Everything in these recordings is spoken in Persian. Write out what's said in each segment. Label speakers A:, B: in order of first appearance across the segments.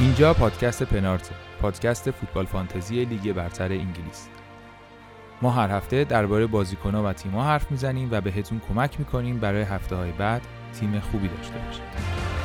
A: اینجا پادکست پنارت پادکست فوتبال فانتزی لیگ برتر انگلیس. ما هر هفته درباره بازیکنها و تیم‌ها حرف می‌زنیم و بهتون کمک می‌کنیم برای هفته های بعد تیم خوبی داشته باشید.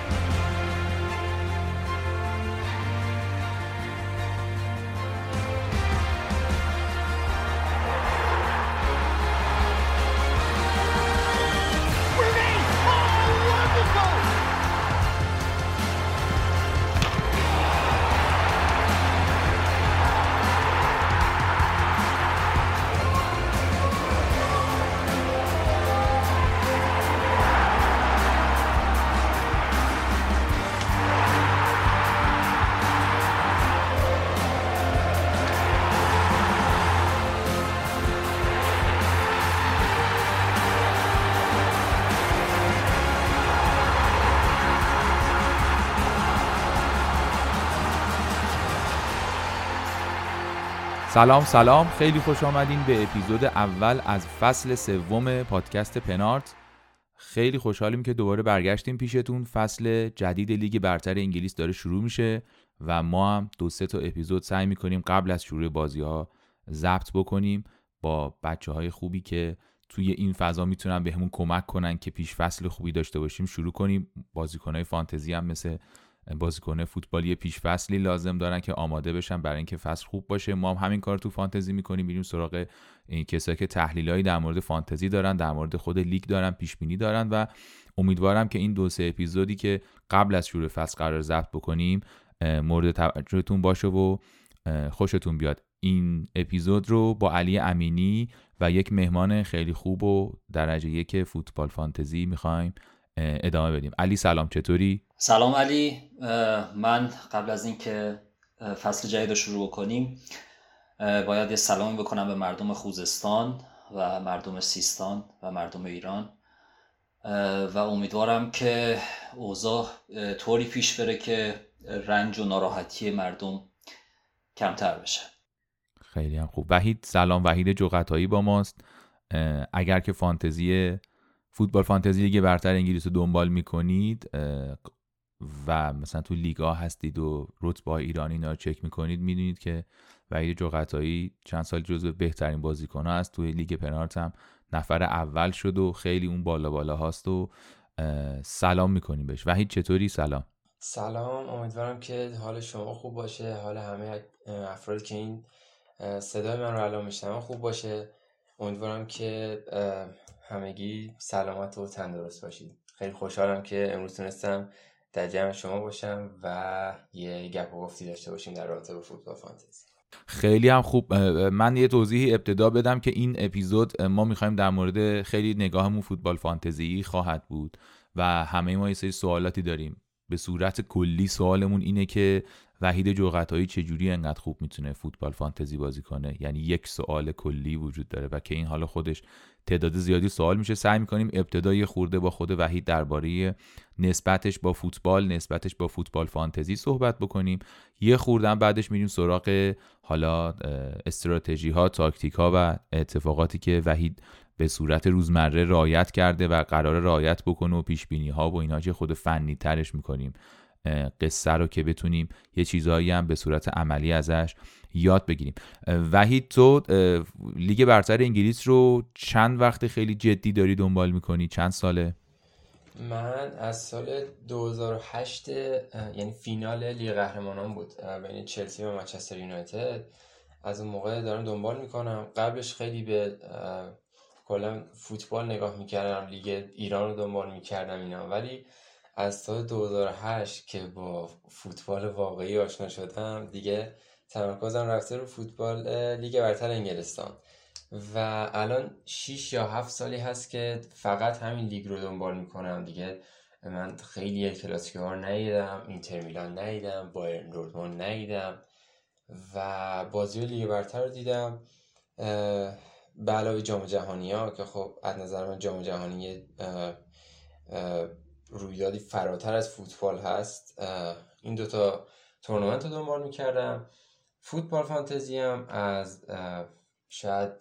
A: سلام سلام. خیلی خوش آمدین به اپیزود اول از فصل سوم پادکست پنارت. خیلی خوشحالیم که دوباره برگشتیم پیشتون. فصل جدید لیگ برتر انگلیس داره شروع میشه و ما هم دو سه تا اپیزود سعی می‌کنیم قبل از شروع بازی ها ضبط بکنیم با بچه های خوبی که توی این فضا می‌تونن بهمون کمک کنن که پیش فصل خوبی داشته باشیم شروع کنیم. بازیکن های فانتزی هم مثل بازیکن فوتبالی پیش فصلی لازم دارن که آماده بشن برای اینکه فصل خوب باشه. ما هم همین کار تو فانتزی می‌کنیم. میریم سراغ این کسایی که تحلیلایی در مورد فانتزی دارن در مورد خود لیگ دارن پیش بینی دارن و امیدوارم که این دو سه اپیزودی که قبل از شروع فصل قرار ضبط بکنیم مورد توجهتون باشه و خوشتون بیاد. این اپیزود رو با علی امینی و یک مهمان خیلی خوب و درجه یک فوتبال فانتزی می‌خوایم ادامه بدیم. علی سلام چطوری؟
B: سلام علی. من قبل از اینکه فصل جدید رو شروع کنیم باید یه سلامی بکنم به مردم خوزستان و مردم سیستان و مردم ایران. و امیدوارم که اوضاع طوری پیش بره که رنج و ناراحتی مردم کمتر بشه.
A: خیلی هم خوب. وحید سلام. وحید جغتایی با ماست. اگر که فانتزی فوتبال فانتزی لیگ برتر انگلیس رو دنبال می‌کنید و مثلا تو لیگا هستید و رتبه ایرانی اینا رو چک می‌کنید می‌دونید که وحید جغتایی چند سال جزو بهترین بازیکن ها هست. توی لیگ پنارت هم نفر اول شد و خیلی اون بالا بالا هاست و سلام می‌کنیم بهش. وحید چطوری؟ سلام.
C: سلام. امیدوارم که حال شما خوب باشه حال همه افرادی که این صدای من رو الان میشنم خوب باشه. امیدوارم که همگی سلامت و تندرست باشید. خیلی خوشحالم که امروز تونستم در جمع شما باشم و یه گپ و گفتی داشته باشیم در رابطه با فوتبال فانتزی.
A: خیلی هم خوب. من یه توضیحی ابتدا بدم که این اپیزود ما می‌خوایم در مورد خیلی نگاهمون فوتبال فانتزی خواهد بود و همه ما یه سری سوالاتی داریم. به صورت کلی سوالمون اینه که وحید جوقتایی چجوری انقدر خوب می‌تونه فوتبال فانتزی بازی کنه؟ یعنی یک سوال کلی وجود داره و که این حالا خودش تعداد زیادی سوال میشه. سعی می‌کنیم ابتدای خورده با خود وحید درباره نسبتش با فوتبال نسبتش با فوتبال فانتزی صحبت بکنیم. یه خوردن بعدش میریم سراغ حالا استراتژی ها تاکتیک ها و اتفاقاتی که وحید به صورت روزمره رعایت کرده و قرار رعایت بکنه و پیش بینی ها و اینا که خود فنی ترش می‌کنیم. قصه رو که بتونیم یه چیزهایی هم به صورت عملی ازش یاد بگیریم. وحید تو لیگ برتر انگلیس رو چند وقت خیلی جدی داری دنبال می‌کنی؟ چند ساله؟
C: من از سال 2008 یعنی فینال لیگ قهرمانان بود بین چلسی و منچستر یونایتد. از اون موقع دارم دنبال می‌کنم. قبلش خیلی به کلا فوتبال نگاه می‌کردم لیگ ایران رو دنبال می‌کردم اینا. ولی از سال 2008 که با فوتبال واقعی آشنا شدم دیگه تمرکزم رفته رو فوتبال لیگ برتر انگلستان. و الان 6 یا 7 سالی هست که فقط همین لیگ رو دنبال می‌کنم دیگه. من خیلی کلاسیک ها ندیدم اینتر میلان ندیدم بایرن دورتموند ندیدم و بازی لیگ برتر رو دیدم به علاوه جام جهانی ها که خب از نظر من جام جهانی رویدادی فراتر از فوتبال هست. این دوتا تورنمنت رو دنبال می‌کردم. فوتبال فانتزی هم از شاید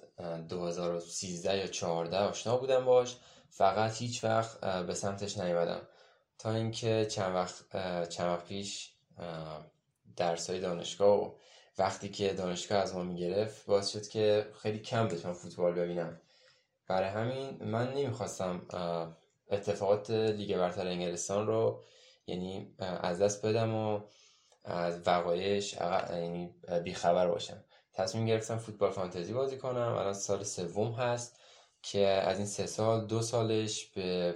C: 2013 یا 14 آشنا بودم باش. فقط هیچ وقت به سمتش نیومدم. تا اینکه چند وقت چند وقت پیش درسای دانشگاه و وقتی که دانشگاه از ما می‌گرفت باعث شد که خیلی کم بتونم فوتبال ببینم. برای همین من نمی‌خواستم اتفاقات لیگ برتر انگلستان رو یعنی از دست بدم و از وقایعش یعنی بیخبر باشم. تصمیم گرفتم فوتبال فانتزی بازی کنم. الان سال سوم هست که از این سه سال دو سالش به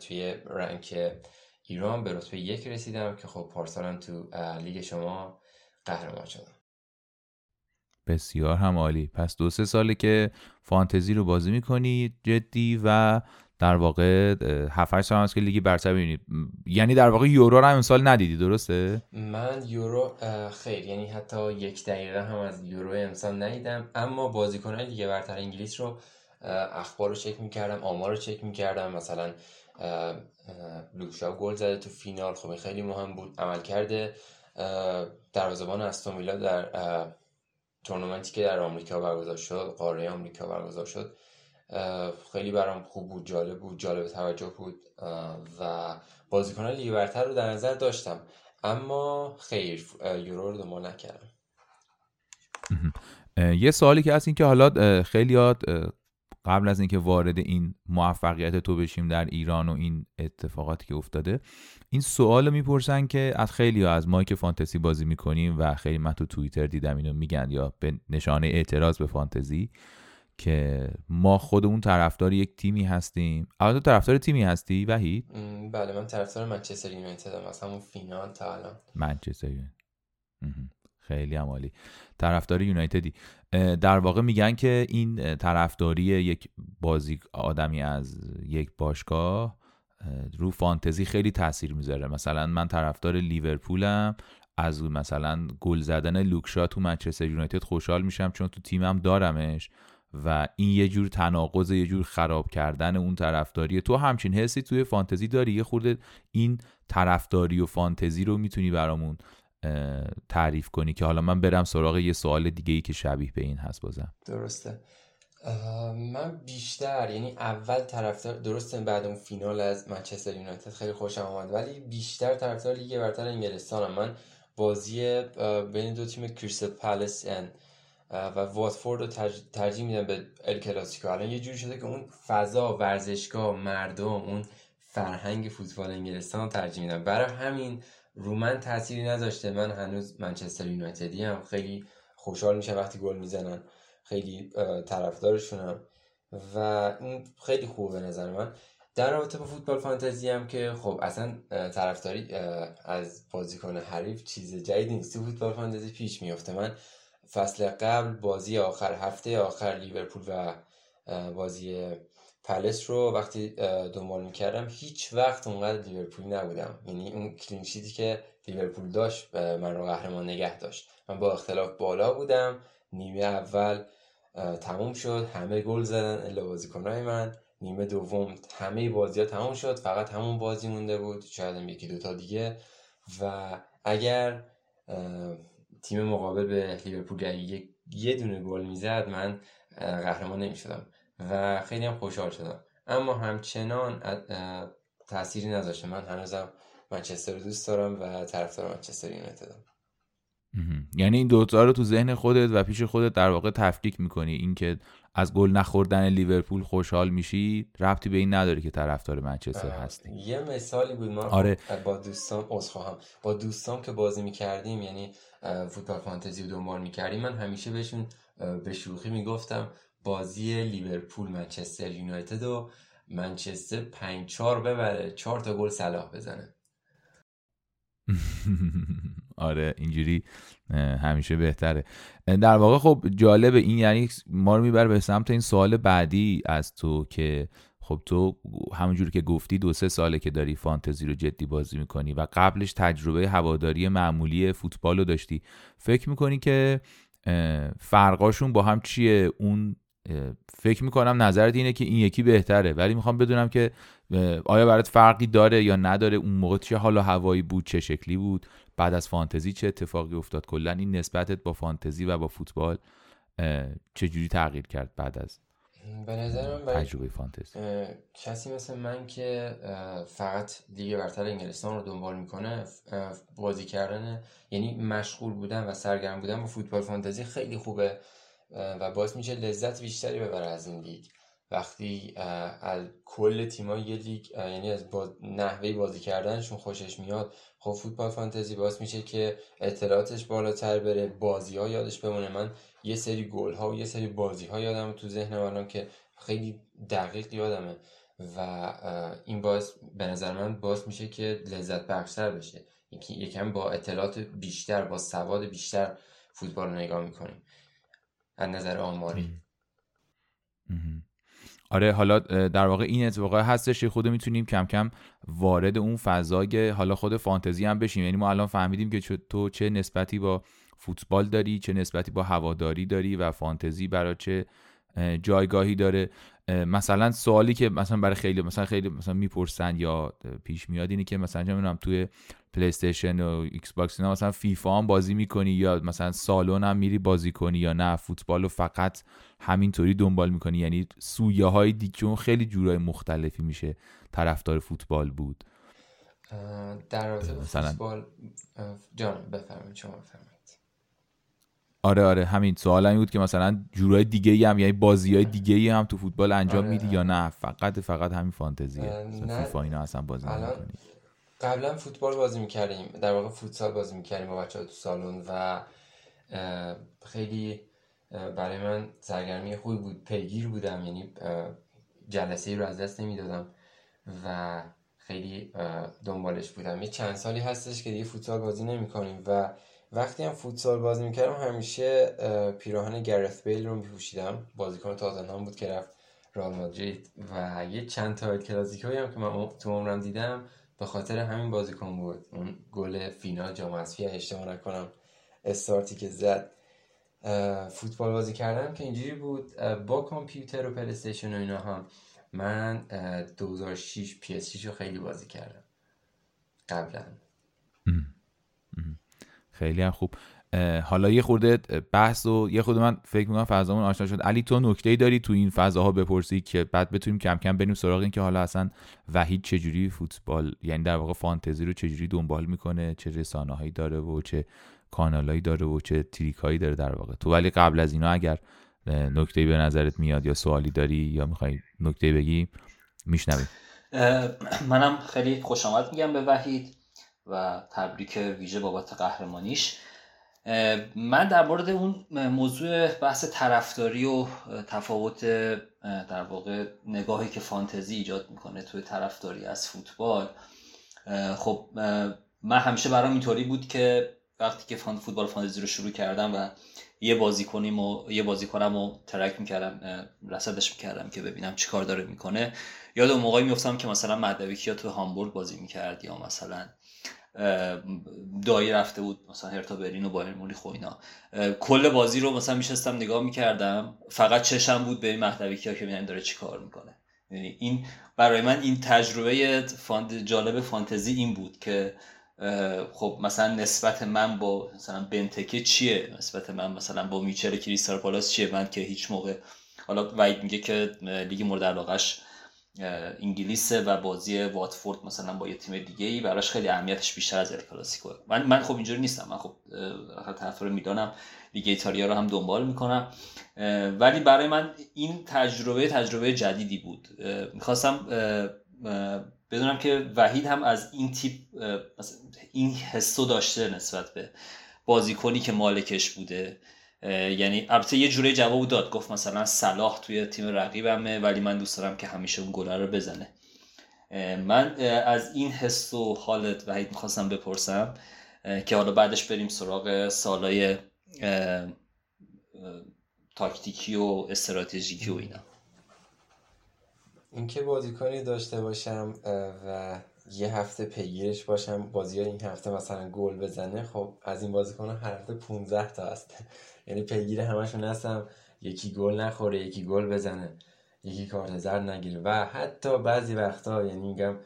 C: توی رنک ایران به رتبه یک رسیدم که خب پارسالم تو لیگ شما قهرمان شدم.
A: بسیار هم عالی پس دو سه ساله که فانتزی رو بازی می‌کنی جدی و در واقع 7 سال هست که لیگ برتر ببینید یعنی در واقع یورو رو هم امسال ندیدی درسته؟
C: من یورو خیر یعنی حتی یک دقیقه هم از یورو امسال ندیدم. اما بازیکنان لیگ برتر انگلیس رو اخبار رو چک می‌کردم آمار رو چک می‌کردم. مثلا لوکشا گل زده تو فینال. خب خیلی مهم بود. عمل کرده دروازه‌بان استون در تورنمنتی که در آمریکا برگزار شد قاره آمریکا برگزار شد خیلی برام خوب بود جالب بود جالب توجه بود و بازیکنان لیگ برتر رو در نظر داشتم. اما خیر یورو رو دنبال نکردم.
A: یه سوالی که هست این که حالا خیلی قبل از اینکه وارد این موفقیت تو بشیم در ایران و این اتفاقاتی که افتاده این سوال می‌پرسن که از خیلی ها از ما که فانتزی بازی می‌کنیم و خیلی من تو توییتر دیدم اینو میگن یا به نشانه اعتراض به فانتزی که ما خودمون طرفدار یک تیمی هستیم. البته طرفدار تیمی هستی؟ وحید؟
C: بله من طرفدار منچستر یونایتدم از همون فینال تا الان.
A: منچستر خیلی عمالی طرفدار یونایتدی. در واقع میگن که این طرفداری یک بازی آدمی از یک باشگاه رو فانتزی خیلی تاثیر می‌ذاره. مثلا من طرفدار لیورپولم از مثلا گل زدن لوکشا تو منچستر یونایتد خوشحال میشم چون تو تیمم دارمش و این یه جور تناقض یه جور خراب کردن اون طرفداری. تو همچین حسی توی فانتزی داری؟ یه خورده این طرفداری و فانتزی رو می‌تونی برامون تعریف کنی که حالا من برم سراغ یه سوال دیگه ای که شبیه به این هست بازم.
C: درسته. من بیشتر یعنی اول طرفدار درسته بعد اون فینال از منچستر یونایتد خیلی خوشم آمد ولی بیشتر طرفدار لیگ برتر انگلستانم. من بازی بین دو تیم کریستال پالاس و واتفورد رو ترجیح میدم به ال کلاسیکو. الان یه جوری شده که اون فضا ورزشگاه مردم اون فرهنگ فوتبال انگلستان رو ترجیح میدم. برای همین رو من تأثیری نذاشته من هنوز منچستر یونایتدی هم خیلی خوشحال میشم وقتی گل می‌زنن. خیلی طرفدارشونم. و این خیلی خوبه به نظر من. در رابطه با فوتبال فانتزی هم که خب اصلا طرفداری از بازیکن حریف چیز جدیدی نیست. فوتبال فانتزی پیش میفته من فصل قبل بازی آخر هفته آخر لیورپول و بازی پلس رو وقتی دنبال می‌کردم هیچ وقت اونقدر لیورپول نبودم. یعنی اون کلینشیتی که لیورپول داشت من رو قهرمان نگه داشت. من با اختلاف بالا بودم. نیمه اول تموم شد. همه گل زدن الا بازیکنهای من. نیمه دوم همه بازی ها تموم شد. فقط همون بازی مونده بود. شاید یکی دوتا دیگه. و اگر تیم مقابل به لیورپول یه دونه گل می‌زد من قهرمان نمی‌شدم. و خیلی هم خوشحال شدم. اما همچنان تأثیری نذاشته. من هنوزم منچستر رو دوست دارم و طرفدار منچستر یونایتدم
A: یعنی این دوتا رو تو ذهن خودت و پیش خودت در واقع تفکیک می‌کنی. اینکه از گل نخوردن لیورپول خوشحال میشی؟ ربطی به این نداره که طرفدار منچستر هستی.
C: یه مثالی بود. ما آره. با دوستان خواهم. با دوستان که بازی می‌کردیم یعنی فوتبال فانتزی رو دنبال می‌کردیم من همیشه بهشون به شوخی می‌گفتم بازی لیورپول منچستر یونایتد و منچستر 5 4 ببره. 4 تا گل صلاح بزنه.
A: آره اینجوری همیشه بهتره. در واقع خب جالب این یعنی ما رو می‌بره به سمت این سوال بعدی از تو که خب تو همونجور که گفتی دو سه ساله که داری فانتزی رو جدی بازی می‌کنی و قبلش تجربه هواداری معمولی فوتبال رو داشتی. فکر می‌کنی که فرقاشون با هم چیه؟ اون فکر می‌کنم نظرت اینه که این یکی بهتره ولی می‌خوام بدونم که آیا برات فرقی داره یا نداره؟ اون موقع چه حال و هوایی بود؟ چه شکلی بود؟ بعد از فانتزی چه اتفاقی افتاد؟ کلا این نسبتت با فانتزی و با فوتبال چه جوری تغییر کرد بعد از
C: به نظر من
A: تجربه فانتزی؟
C: کسی مثل من که فقط لیگ برتر انگلستان رو دنبال می‌کنه بازی کردن یعنی مشغول بودن و سرگرم بودن با فوتبال فانتزی خیلی خوبه. و باعث میشه لذت بیشتری ببره از این لیگ. وقتی از کل تیما یه لیگ یعنی از با نحوه بازی کردنشون خوشش میاد خب فوتبال فانتزی باعث میشه که اطلاعاتش بالاتر بره بازی ها یادش بمونه. من یه سری گل ها و یه سری بازی ها یادم تو ذهن منم که خیلی دقیق یادمه و این باعث به نظر من باعث میشه که لذت بخشتر بشه. یکم با اطلاعات بیشتر با سواد بیشتر فوتبال رو نگاه می‌کنیم. از نظر آماری.
A: آره حالا در واقع این اتفاق هستش خود می‌تونیم کم کم وارد اون فضای حالا خود فانتزی هم بشیم. یعنی ما الان فهمیدیم که تو چه نسبتی با فوتبال داری چه نسبتی با هواداری داری و فانتزی برای چه جایگاهی داره. مثلا سوالی که مثلا برای خیلی مثلا خیلی مثلا می‌پرسن یا پیش میاد اینه که مثلا چه توی پلی و ایکس باکس اینا مثلا فیفا هم بازی می‌کنی یا مثلا سالن هم میری بازی کنی یا نه فوتبال رو فقط همینطوری دنبال می‌کنی. یعنی سویه های دیگه خیلی جورای مختلفی میشه. طرفدار فوتبال بود.
C: در رابطه مثلا فوتبال جان بفرمایید شما بفرمایید.
A: آره آره همین سوال این بود که مثلا جورای دیگه ای هم یعنی بازی های دیگه ای هم تو فوتبال انجام آره. میدی یا نه؟ فقط فقط همین فانتزیه. نه. فیفا اینا اصلا بازی نمی‌کنی.
C: قبلا فوتبال بازی می‌کردیم در واقع فوتسال بازی می‌کردیم با بچه ها تو سالن و خیلی برای من سرگرمی خوبی بود. پیگیر بودم یعنی جلسه ای رو از دست نمی‌دادم و خیلی دنبالش بودم. یه چند سالی هستش که دیگه فوتسال بازی نمی‌کنیم و وقتی هم فوتسال بازی می‌کردم همیشه پیراهن گرث بیل رو میپوشیدم. بازیکن تاتنهام بود که رفت رئال مادرید و یه چند تا کلاسیکو هم که من تو عمرم دیدم به خاطر همین بازیکن بود. اون گل فینال جام حذفی اشتباه نکنم استارتی که زد. فوتبال بازی کردم که اینجوری بود. با کامپیوتر و پلیستیشن و اینا هم. من 2006 PES رو خیلی بازی کردم. قبلا.
A: خیلی هم خوب. حالا یه خورده بحث و یه خورده من فکر می‌کنم فضامون آشنا شد. علی تو نکته داری تو این فضاها بپرسی که بعد بتونیم کم کم بریم سراغ این که حالا اصلا وحید چجوری فوتبال یعنی در واقع فانتزی رو چجوری دنبال می‌کنه چه رسانه هایی داره و چه کانالایی داره و چه تریک هایی داره در واقع. تو ولی قبل از اینا اگر نکته به نظرت میاد یا سوالی داری یا می‌خوای نکته بگی میشنویم.
B: منم خیلی خوش میگم به وحید و تبریک ویژه بابت قهرمانیش. من در مورد اون موضوع بحث طرفداری و تفاوت در واقع نگاهی که فانتزی ایجاد می‌کنه توی طرفداری از فوتبال خب من همیشه برام اینطوری بود که وقتی که فوتبال فانتزی رو شروع کردم و یه بازی کنیم و یه بازی کنم و ترک می‌کردم رسدش می‌کردم که ببینم چی کار داره می‌کنه یاد اون موقعی میفتم که مثلا مهدوی‌کیا تو هامبورگ بازی می‌کرد یا مثلا دایی رفته بود مثلا هرتا برلین و بایرن مونیخ و اینا. کل بازی رو مثلا میشستم نگاه می‌کردم. فقط چشمم بود به این مهدوی‌کیا که ببینم داره چی کار می‌کنه. یعنی این برای من این تجربه fun جالب فانتزی این بود که خب مثلا نسبت من با مثلا بنتکه چیه؟ نسبت من مثلا با میچل کریستال پالاس چیه؟ من که هیچ موقع حالا وید میگه که لیگ مورد علاقش انگلیس و بازی واتفورد مثلا با یه تیم دیگه ای براش خیلی اهمیتش بیشتر از ال کلاسیکو. من من خب اینجوری نیستم. من خب طرف رو می‌دانم. لیگ ایتالیا رو هم دنبال می‌کنم. ولی برای من این تجربه تجربه جدیدی بود. می‌خواستم بدونم که وحید هم از این تیپ این حسو داشته نسبت به بازیکنی که مالکش بوده. یعنی البته یه جوره جواب داد. گفت مثلا صلاح توی تیم رقیبمه ولی من دوست دارم که همیشه اون گله رو بزنه. من از این حس و حالت وحید می‌خواستم بپرسم که حالا بعدش بریم سراغ سالای تاکتیکی و استراتژیکی و اینا.
C: اینکه بازیکنی داشته باشم و یه هفته پیگیرش باشم بازی این هفته مثلا گل بزنه خب از این بازیکن هر هفته 15 تا هست. یعنی پیگیر همشون هستم یکی گل نخوره یکی گل بزنه یکی کارت زرد نگیره. و حتی بعضی وقتا یعنی میگم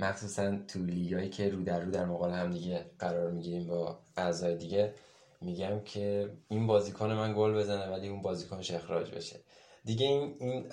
C: مخصوصا تو لیگایی که رو در رو در مقابل هم دیگه قرار می‌گیریم با اعضای دیگه میگم که این بازیکن من گل بزنه ولی اون بازیکنش اخراج بشه. دیگه این این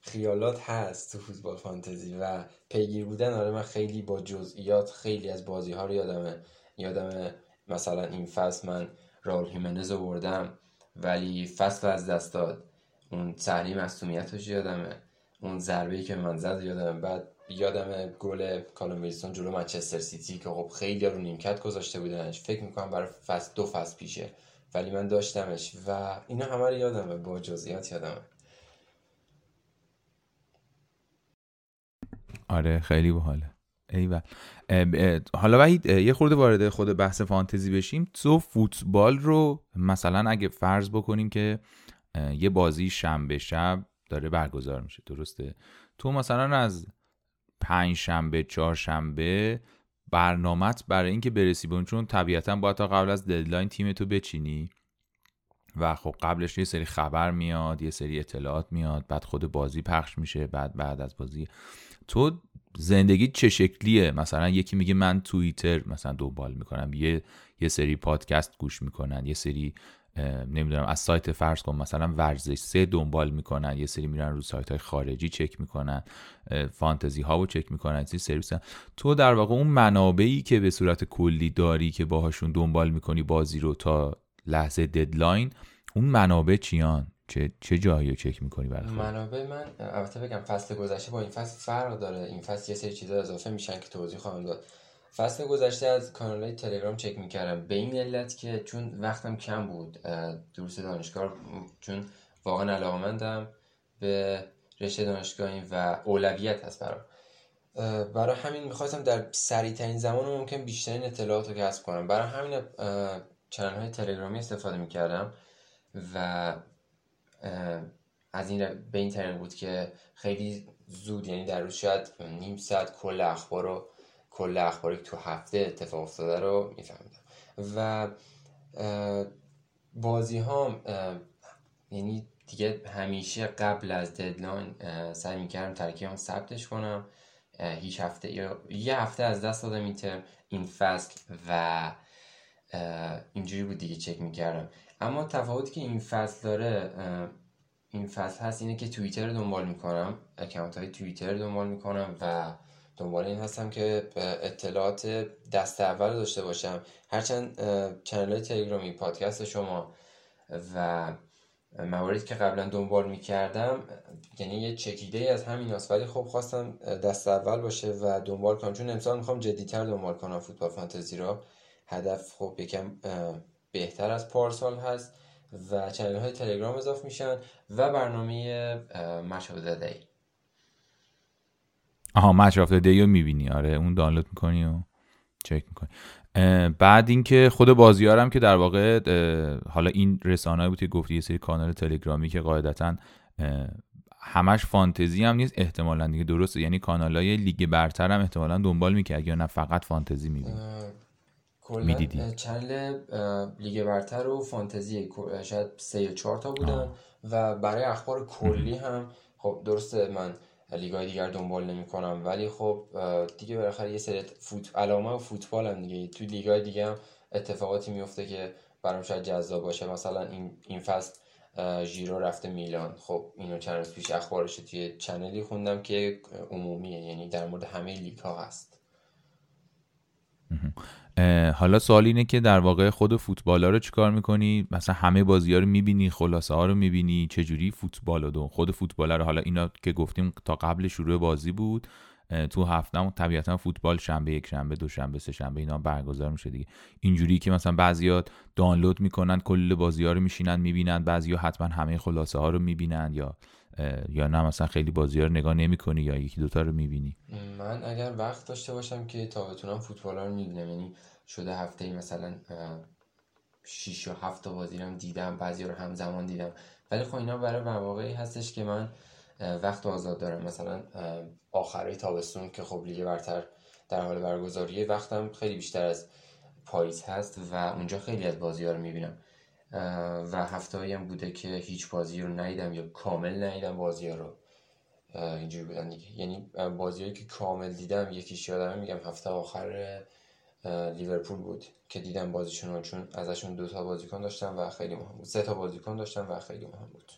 C: خیالات هست تو فوتبال فانتزی و پیگیر بودن آره من خیلی با جزئیات خیلی از بازی ها رو یادمه. یادمه مثلا این فصل من راول هیمنز رو بردم ولی فصل از دست داد. اون صحنه مصومیتش یادمه. اون ضربه که من زد یادمه. بعد یادم گل کالوم ویلسون جلو منچستر سیتی که خب خیلی رو نیمکت گذاشته بودنش. فکر می‌کنم برای فصل دو فصل پیشه. ولی من داشتمش و اینا همه رو یادمه. با جزئیات یادمه.
A: آره خیلی باحاله. ایول حالا وحید یه خورده وارد خود بحث فانتزی بشیم. تو فوتبال رو مثلا اگه فرض بکنیم که یه بازی شنبه شب داره برگزار میشه درسته؟ تو مثلا از پنج شنبه چهار شنبه برنامت برای اینکه برسی به چون طبیعتا باید تا قبل از ددلاین تیم تو بچینی و خب قبلش یه سری خبر میاد یه سری اطلاعات میاد بعد خود بازی پخش میشه بعد بعد از بازی. تو زندگی چه شکلیه؟ مثلا یکی میگه من توییتر مثلا دنبال می‌کنم یه یه سری پادکست گوش می‌کنن یه سری نمی‌دونم از سایت فرض کن مثلا ورزش سه دنبال می‌کنن یه سری میرن رو سایت های خارجی چک می‌کنن فانتزی ها رو چک می‌کنن چیز سرویس تو در واقع اون منابعی که به صورت کلی داری که باهاشون دنبال می‌کنی بازی رو تا لحظه ددلاین اون منابع چیان؟ چه چه جایی رو چک می‌کنی برای
C: منابع من البته بگم فصل گذشته با این فصل فرق داره. این فصل یه سری چیزا اضافه میشن که توضیح خواهم داد. فصل گذشته از کانال های تلگرام چک می‌کردم. به این علت که چون وقتم کم بود درس دانشگاه چون واقعا علاقمندم به رشته دانشگاهی و اولویت هست برام. برای همین می‌خواستم در سریع ترین زمان ممکن بیشترین اطلاعات رو کسب کنم. برای همین چنل های تلگرامی استفاده می‌کردم و از این به این طریق بود که خیلی زود یعنی در روز شاید نیم ساعت کل اخبار رو کل اخباری که تو هفته اتفاق افتاده رو میفهمیدم. و بازی ها یعنی دیگه همیشه قبل از ددلاین سعی می‌کردم ترکیبم ثبتش کنم. هیچ هفته یا یه هفته از دست دادم این ترم این فصل و اینجوری بود دیگه چک می‌کردم. اما تفاوتی که این فصل داره این فصل هست اینه که توییتر رو دنبال می‌کنم اکانت های توییتر دنبال می‌کنم و دنبال این هستم که اطلاعات دست اول داشته باشم. هرچند چنل های تلگرامی پادکست شما و مواردی که قبلا دنبال می‌کردم یعنی یه چکیده از همین هست. ولی خب خواستم دست اول باشه و دنبال کنم. چون امسال می‌خوام جدیتر دنبال کنم فوتبال فانتزی را هدف خب یکم بهتر از پارسال هست و channel های تلگرام اضاف میشن و برنامه Match of the Day
A: آها Match of the Day رو می‌بینی. آره اون دانلود می‌کنی و چک می‌کنی. بعد اینکه خود بازیارم که در واقع حالا این رسانه بود که گفتی یه سری کانال تلگرامی که قاعدتا همش فانتزی هم نیست احتمالا دیگه درسته. یعنی کانال های لیگ برتر هم احتمالا دنبال می‌کرد یا نه فقط فانتزی می‌بینی؟
C: می‌دیدی؟ channel لیگ برتر و فانتزی شاید سه یا چهار تا بودن و برای اخبار کلی هم خب درسته من لیگای دیگر دنبال نمی کنم ولی خب دیگه بالاخره یه سری فوت علاقه‌مند فوتبال هم دیگه. تو لیگای دیگه هم اتفاقاتی میفته که برام شاید جذاب باشه. مثلا این این فصل ژیرو رفته میلان. خب اینو چند روز پیش اخبارش توی channel ی خوندم که عمومیه یعنی در مورد همه لیگ ها هست.
A: حالا سوال اینه که در واقع خود فوتبال ها رو چیکار می‌کنی؟ مثلا همه بازی ها رو می‌بینی خلاصه ها رو می‌بینی چجوری فوتبال رو خود فوتبال رو؟ حالا اینا که گفتیم تا قبل شروع بازی بود تو هفته طبیعتا فوتبال شنبه یک شنبه دو شنبه سه شنبه اینا برگزار میشه دیگه. اینجوری که مثلا بعضیا دانلود می‌کنن کل بازی ها رو میشینن می‌بینن بعضیا حتما همه خلاصه ها رو می‌بینن یا یا نه مثلا خیلی بازی رو نگاه نمی‌کنی یا یکی دوتا رو می‌بینی؟
C: من اگر وقت داشته باشم که تا بتونم فوتبال رو می‌بینم یعنی شده هفته ای مثلا 6 یا 7 بازی رو دیدم بعضی رو همزمان دیدم. ولی خب اینا برای مواقعی هستش که من وقت آزاد دارم. مثلا آخرای تابستون که خب لیگ برتر در حال برگزاریه وقتم خیلی بیشتر از پاییز هست و اونجا خیلی از بازی ها رو می‌بینم. و هفته هم بوده که هیچ بازی رو ندیدم یا کامل ندیدم بازی رو. اینجوری بودن دیگه. یعنی بازی که کامل دیدم یکیش یادم میگم هفته آخر لیورپول بود که دیدم بازیشون چون ازشون دو تا بازیکن داشتم و خیلی مهم بود. سه تا بازیکن داشتم و خیلی مهم بود.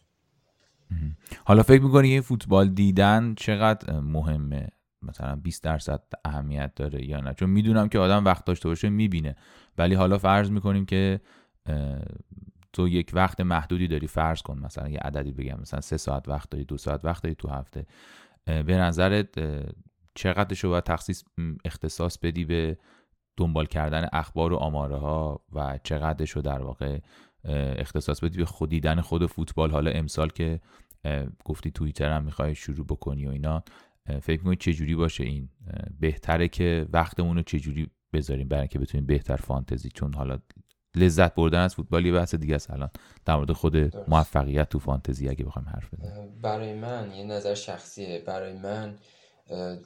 A: حالا فکر می‌کنی این فوتبال دیدن چقدر مهمه؟ مثلا 20 درصد اهمیت داره یا نه؟ چون می‌دونم که آدم وقت داشته باشه می‌بینه. ولی حالا فرض می‌کنیم که تو یک وقت محدودی داری فرض کن مثلا یه عددی بگم مثلا سه ساعت وقت داری دو ساعت وقت داری تو هفته به نظرت چقدرش رو باید تخصیص اختصاص بدی به دنبال کردن اخبار و آماره ها و چقدرش رو در واقع اختصاص بدی به خود دیدن خود فوتبال؟ حالا امسال که گفتی توییتر هم می‌خوای شروع بکنی و اینا فکر می‌کنی چجوری باشه این؟ بهتره که وقتمون رو چجوری بذاریم برای اینکه بتونیم بهتر فانتزی؟ چون حالا لذت بردن از فوتبال یه بحث دیگه است الان در مورد خود موفقیت تو فانتزی اگه بخوایم حرف بزنیم
C: برای من یه نظر شخصیه. برای من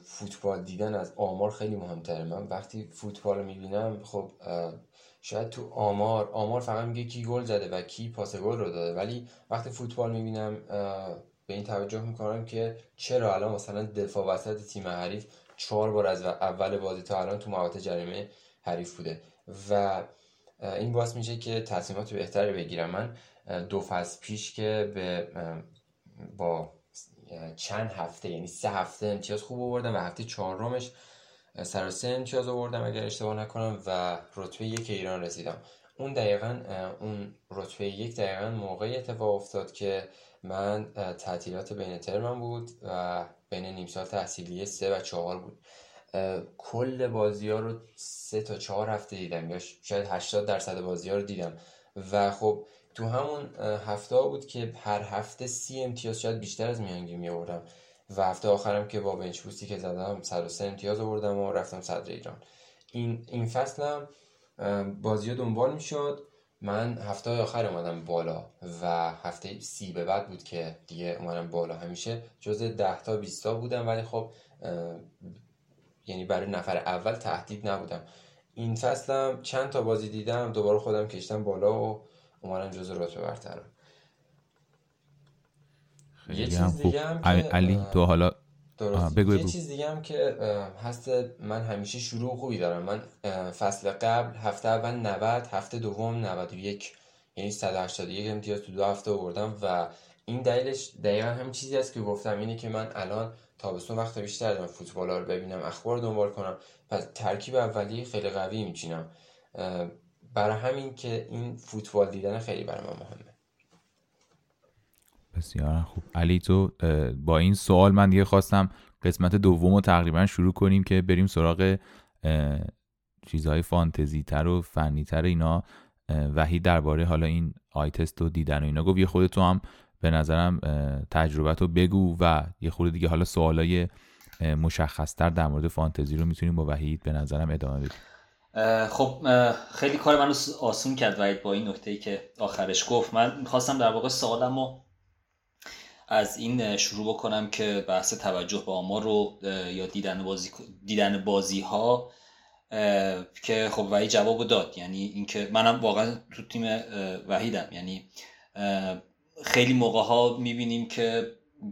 C: فوتبال دیدن از آمار خیلی مهمتره. من وقتی فوتبال رو می‌بینم خب شاید تو آمار آمار فقط میگه کی گل زده و کی پاس گل رو داده. ولی وقتی فوتبال می‌بینم به این توجه می‌کنم که چرا الان مثلا دفاع وسط تیم حریف چهار بار از اول بازی تا الان تو محوطه جریمه حریف بوده. و این باعث میشه که تصمیمات بهتری بگیرم. من دو فصل پیش که به با چند هفته یعنی سه هفته امتیاز خوب آوردم و هفته چهارمش سر سه امتیاز آوردم اگر اشتباه نکنم و رتبه یک ایران رسیدم. اون دقیقا اون رتبه یک دقیقا موقعی اتفاق افتاد که من تعطیلات بین ترمم بود و بین نیم سال تحصیلی سه و چهار بود. کل بازی ها رو سه تا چهار هفته دیدم یا شاید 80 درصد بازی ها رو دیدم. و خب تو همون هفته ها بود که هر هفته سی امتیاز شاید بیشتر از میانگی می آوردم و هفته آخرم که با بنچ بوستی که زدم 103 امتیاز آوردم و رفتم صدر ایران. این این فصلم بازی ها دنبال می‌شد. من هفته آخر اومدم بالا و هفته سی به بعد بود که دیگه اومدم بالا. همیشه جز ده تا 20 تا بودم ولی خب یعنی برای نفر اول تهدید نبودم. این فصلم چند تا بازی دیدم دوباره خودم کشتم بالا و اومدم جز رتبه برترم.
A: یه چیز دیگه هم علی تو حالا
C: بگو یه چیز دیگه هم که هست من همیشه شروع خوبی دارم. من فصل قبل هفته اول 90 هفته دوم 91 یعنی 181 امتیاز تو دو هفته آوردم و این دلیلش دقیقا هم چیزی است که گفتم اینه که من الان تابستون وقت بیشتر دارم فوتبال رو ببینم اخبار دنبال کنم. پس ترکیب اولی خیلی قوی میچینم. برای همین که این فوتبال دیدن خیلی برای من مهمه.
A: بسیار خوب. علی تو با این سوال من دیگه خواستم قسمت دوم رو تقریبا شروع کنیم که بریم سراغ چیزهای فانتزی تر و فنی تر اینا وحید درباره حالا این آی تست رو دیدن و اینا گفت. یه خودت تو هم به نظرم تجربت رو بگو و یه خورده دیگه حالا سوالای مشخصتر در مورد فانتزی رو می‌تونیم با وحید به نظرم ادامه بدیم.
B: خب خیلی کار منو آسون کرد وحید با این نکته ای که آخرش گفت. من می‌خواستم در واقع سوالم رو از این شروع بکنم که بحث توجه به آمار رو یا دیدن بازی دیدن بازی ها که خب وحید جواب داد. یعنی اینکه منم واقعا تو تیم وحیدم. یعنی خیلی موقع ها می‌بینیم که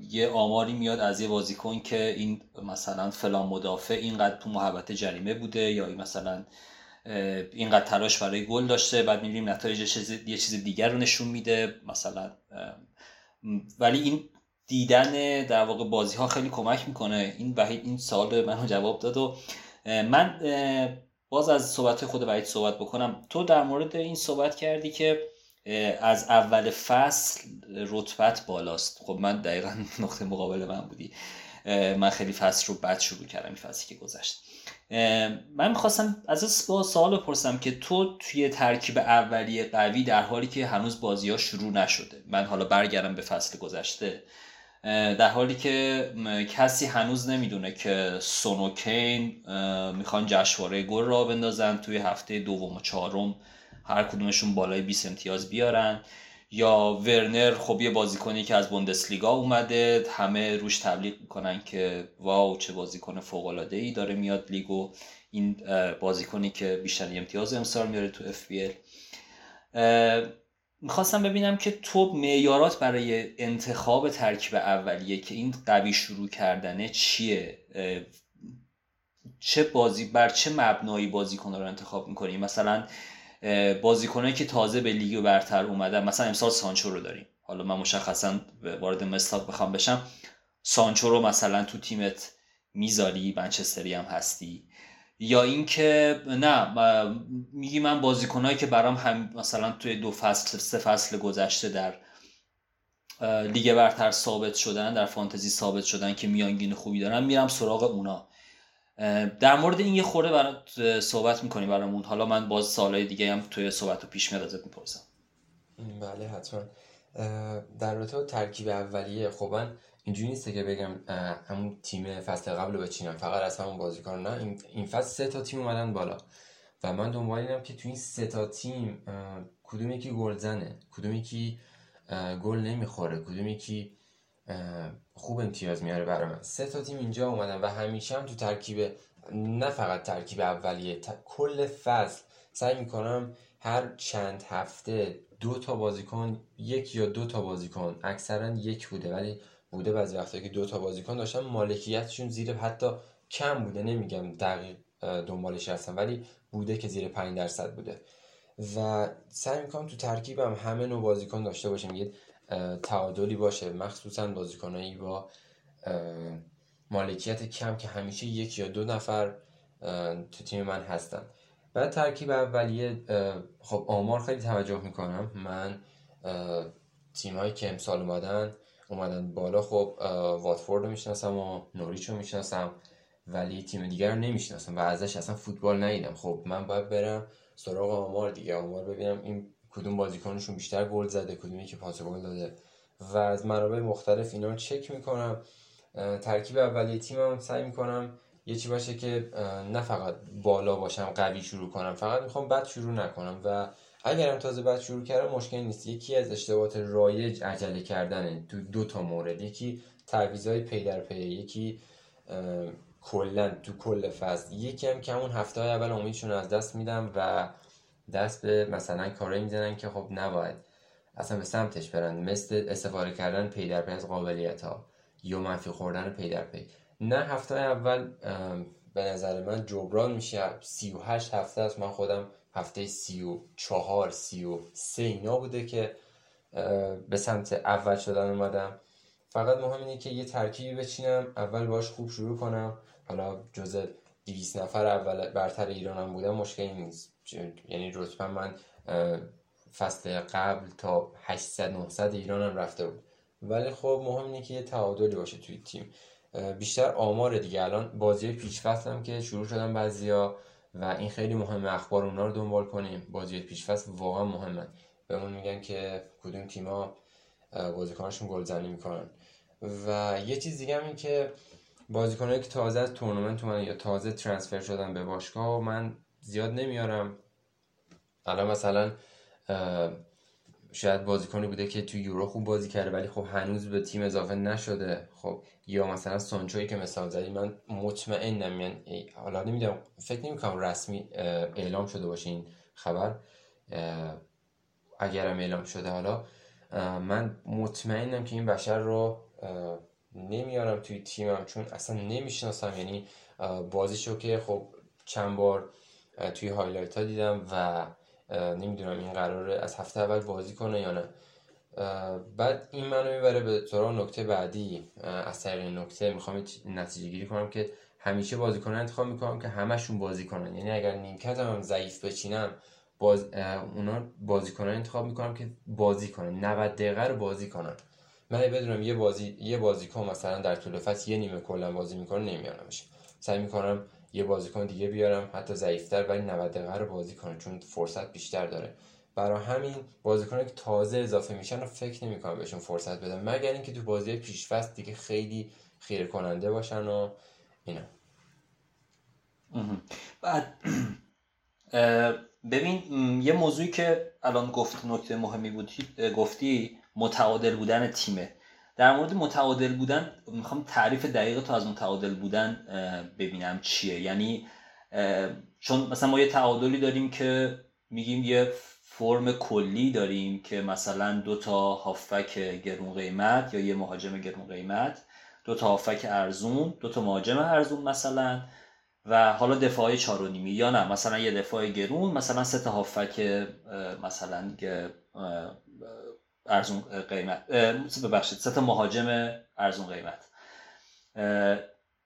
B: یه آماری میاد از یه بازیکن که این مثلا فلان مدافع اینقدر تو محبت جریمه بوده یا این مثلا اینقدر تلاش برای گل داشته بعد می‌بینیم نتایج یه چیز دیگر رو نشون میده مثلا ولی این دیدن در واقع بازی ها خیلی کمک می‌کنه. این وحید این سال منو جواب داد و من باز از صحبت خود وحید صحبت بکنم. تو در مورد این صحبت کردی که از اول فصل رتبت بالاست. خب من دقیقا نقطه مقابل من بودی. من خیلی فصل رو بد شروع کردم این فصلی که گذشت. من می‌خواستم از با سوال بپرسم که تو توی ترکیب اولیه قوی در حالی که هنوز بازی ها شروع نشده. من حالا برگردم به فصل گذشته. در حالی که کسی هنوز نمی‌دونه که سونوکین می‌خوان جشنواره گل را بندازن توی هفته دوم و چهارم. هر کدومشون بالای 20 امتیاز بیارن. یا ورنر خب یه بازیکنی که از بوندسلیگا اومده همه روش تبلیغ می‌کنن که واو چه بازیکن فوق العاده ای داره میاد لیگو. این بازیکنی که بیشتر امتیاز امسال میاره تو اف بی می‌خواستم ببینم که تو معیارات برای انتخاب ترکیب اولیه که این قوی شروع کردنه چیه؟ چه بازی بر چه مبنایی بازیکن رو انتخاب می‌کنی؟ مثلا بازیکنایی که تازه به لیگ برتر اومدن مثلا امسال سانچو رو داریم. حالا من مشخصا وارد مستاق بخوام بشم. سانچو رو مثلا تو تیمت می‌ذاری؟ منچستری هم هستی؟ یا اینکه نه میگی من بازیکنایی که برام هم مثلا توی دو فصل سه فصل گذشته در لیگ برتر ثابت شدن در فانتزی ثابت شدن که میانگین خوبی دارن میرم سراغ اونا. در مورد این یه خورده برات صحبت می‌کنیم برامون. حالا من باز سالهای دیگه هم توی صحبت رو پیش میاد ازت می‌پرسم.
C: بله حتما. در رابطه ترکیب اولیه خب من اینجوری نیست که بگم همون تیم فصل قبل رو بچینم. فقط از همون بازیکن نه این فصل سه تا تیم اومدن بالا. و من دنبال اینم که تو این سه تا تیم کدوم یکی گل زنه؟ کدوم یکی گل نمی‌خوره؟ کدوم یکی خوب امتیاز میاره برای من. سه تا تیم اینجا اومدن و همیشه هم تو ترکیب نه فقط ترکیب اولیه کل فصل سعی می‌کنم هر چند هفته دو تا بازیکن یک یا دو تا بازیکن اکثرا یک بوده ولی بوده بعضی وقتا که دو تا بازیکن داشتن مالکیتشون زیر حتی کم بوده. نمیگم دقیق دنبالش هستم ولی بوده که زیر 5 درصد بوده. و سعی می‌کنم تو ترکیبم همه نوع بازیکن داشته باشم. یه تعادلی باشه مخصوصا بازیکنایی با مالکیت کم که همیشه یک یا دو نفر تو تیم من هستن. بعد ترکیب اولیه خب آمار خیلی توجه می‌کنم. من تیم هایی که امسال اومدن اومدن بالا خب واتفورد رو می‌شناسم و نوریچ رو می‌شناسم ولی تیم دیگر رو نمی‌شناسم و ازش اصلا فوتبال ندیدم. خب من باید برم سراغ آمار دیگه. آمار ببینم این کدوم بازیکنشون بیشتر گل زده کدومی که پاس گل داده. و از منابع مختلف اینا رو چک می‌کنم. ترکیب اولیه تیمم سعی می‌کنم یه چی باشه که نه فقط بالا باشم قوی شروع کنم. فقط می‌خوام بد شروع نکنم. و اگرم تازه بد شروع کردم مشکل نیست. یکی از اشتباهات رایج عجله کردنه تو دو تا مورد. یکی تعویضای پی در پی یکی کلا تو کل فصل. یکی هم که همون هفته های اول امیدشون از دست میدم و دست به مثلا کارایی می‌زنن که خب نباید. اصلا به سمتش برن. مثل استفاده کردن پی در پی از قابلیت ها یا منفی خوردن پی در پی. نه هفته اول به نظر من جبران میشه. 38 هفته است. من خودم هفته 34 33 اینا بوده که به سمت اول شدن اومدم. فقط مهم اینه که یه ترکیبی بچینم. اول باش خوب شروع کنم. حالا جزء 200 نفر اول برتر ایرانم بودم مشکلی نیست. یعنی رتبه من فصل قبل تا 800 900 ایرانم رفته بود. ولی خب مهم اینه که یه تعادلی باشه توی تیم. بیشتر آمار دیگه. الان بازی پیش فصل که شروع شدن بعضیا و این خیلی مهمه اخبار اونا رو دنبال کنیم. بازی پیش فصل واقعا مهمه بهمون میگن که کدوم تیما بازیکناشون گلزنی می‌کنن. و یه چیز دیگه هم این که بازیکنایی که تازه از تورنمنت اومدن یا تازه ترانسفر شدن به باشگاه من زیاد نمیارم. الان مثلا شاید بازیکنی بوده که تو یورو خوب بازی کرده ولی خب هنوز به تیم اضافه نشده. خب یا مثلا سانچوی که مثال زدی من مطمئنم یعنی حالا نمی‌دونم فکر نمی‌کنم رسمی اعلام شده باشه این خبر. اگرم اعلام شده حالا من مطمئنم که این بشر رو نمیارم توی تیمم چون اصلا نمی‌شناسم. یعنی بازیشو که خب چند بار توی هایلایت ها دیدم و نمی‌دونم این قراره از هفته اول بازی کنه یا نه. بعد این منو می‌بره به سراغ نکته بعدی. از طریق نکته می‌خوام نتیجه گیری کنم که همیشه بازیکن انتخاب می‌کنم که همشون بازی کنن. یعنی اگر نیمکت هم ضعیف بچینم باز اونا بازیکنان انتخاب می‌کنم که بازی کنن. 90 دقیقه رو بازی کنن. من بدونم یه بازی یه بازیکن مثلا در طول فصل یه نیمه کلا بازی می‌کنه نمیارمش سعی می‌کنم یه بازیکن دیگه بیارم حتی ضعیفتر ولی 90 دقیقه رو بازی کنه چون فرصت بیشتر داره. برای همین بازیکنایی که تازه اضافه میشن رو فکر نمی‌کنم بهشون فرصت بدم مگر اینکه تو بازی پیش فصل دیگه خیلی خیره کننده باشن و اینا.
B: بعد ببین یه موضوعی که الان گفت نکته مهمی بود گفتی متعادل بودن تیمه. در مورد متعادل بودن می‌خوام تعریف دقیق تو از متعادل بودن ببینم چیه. یعنی چون مثلا ما یه تعادلی داریم که میگیم یه فرم کلی داریم که مثلا دو تا هافک گرون قیمت یا یه مهاجم گرون قیمت دو تا هافک ارزون دو تا مهاجم ارزون مثلا و حالا دفاعی چار و نیمی. یا نه مثلا یه دفاع گرون مثلا سه تا هافک مثلا ارزون قیمت ببخشید سه تا مهاجم ارزون قیمت.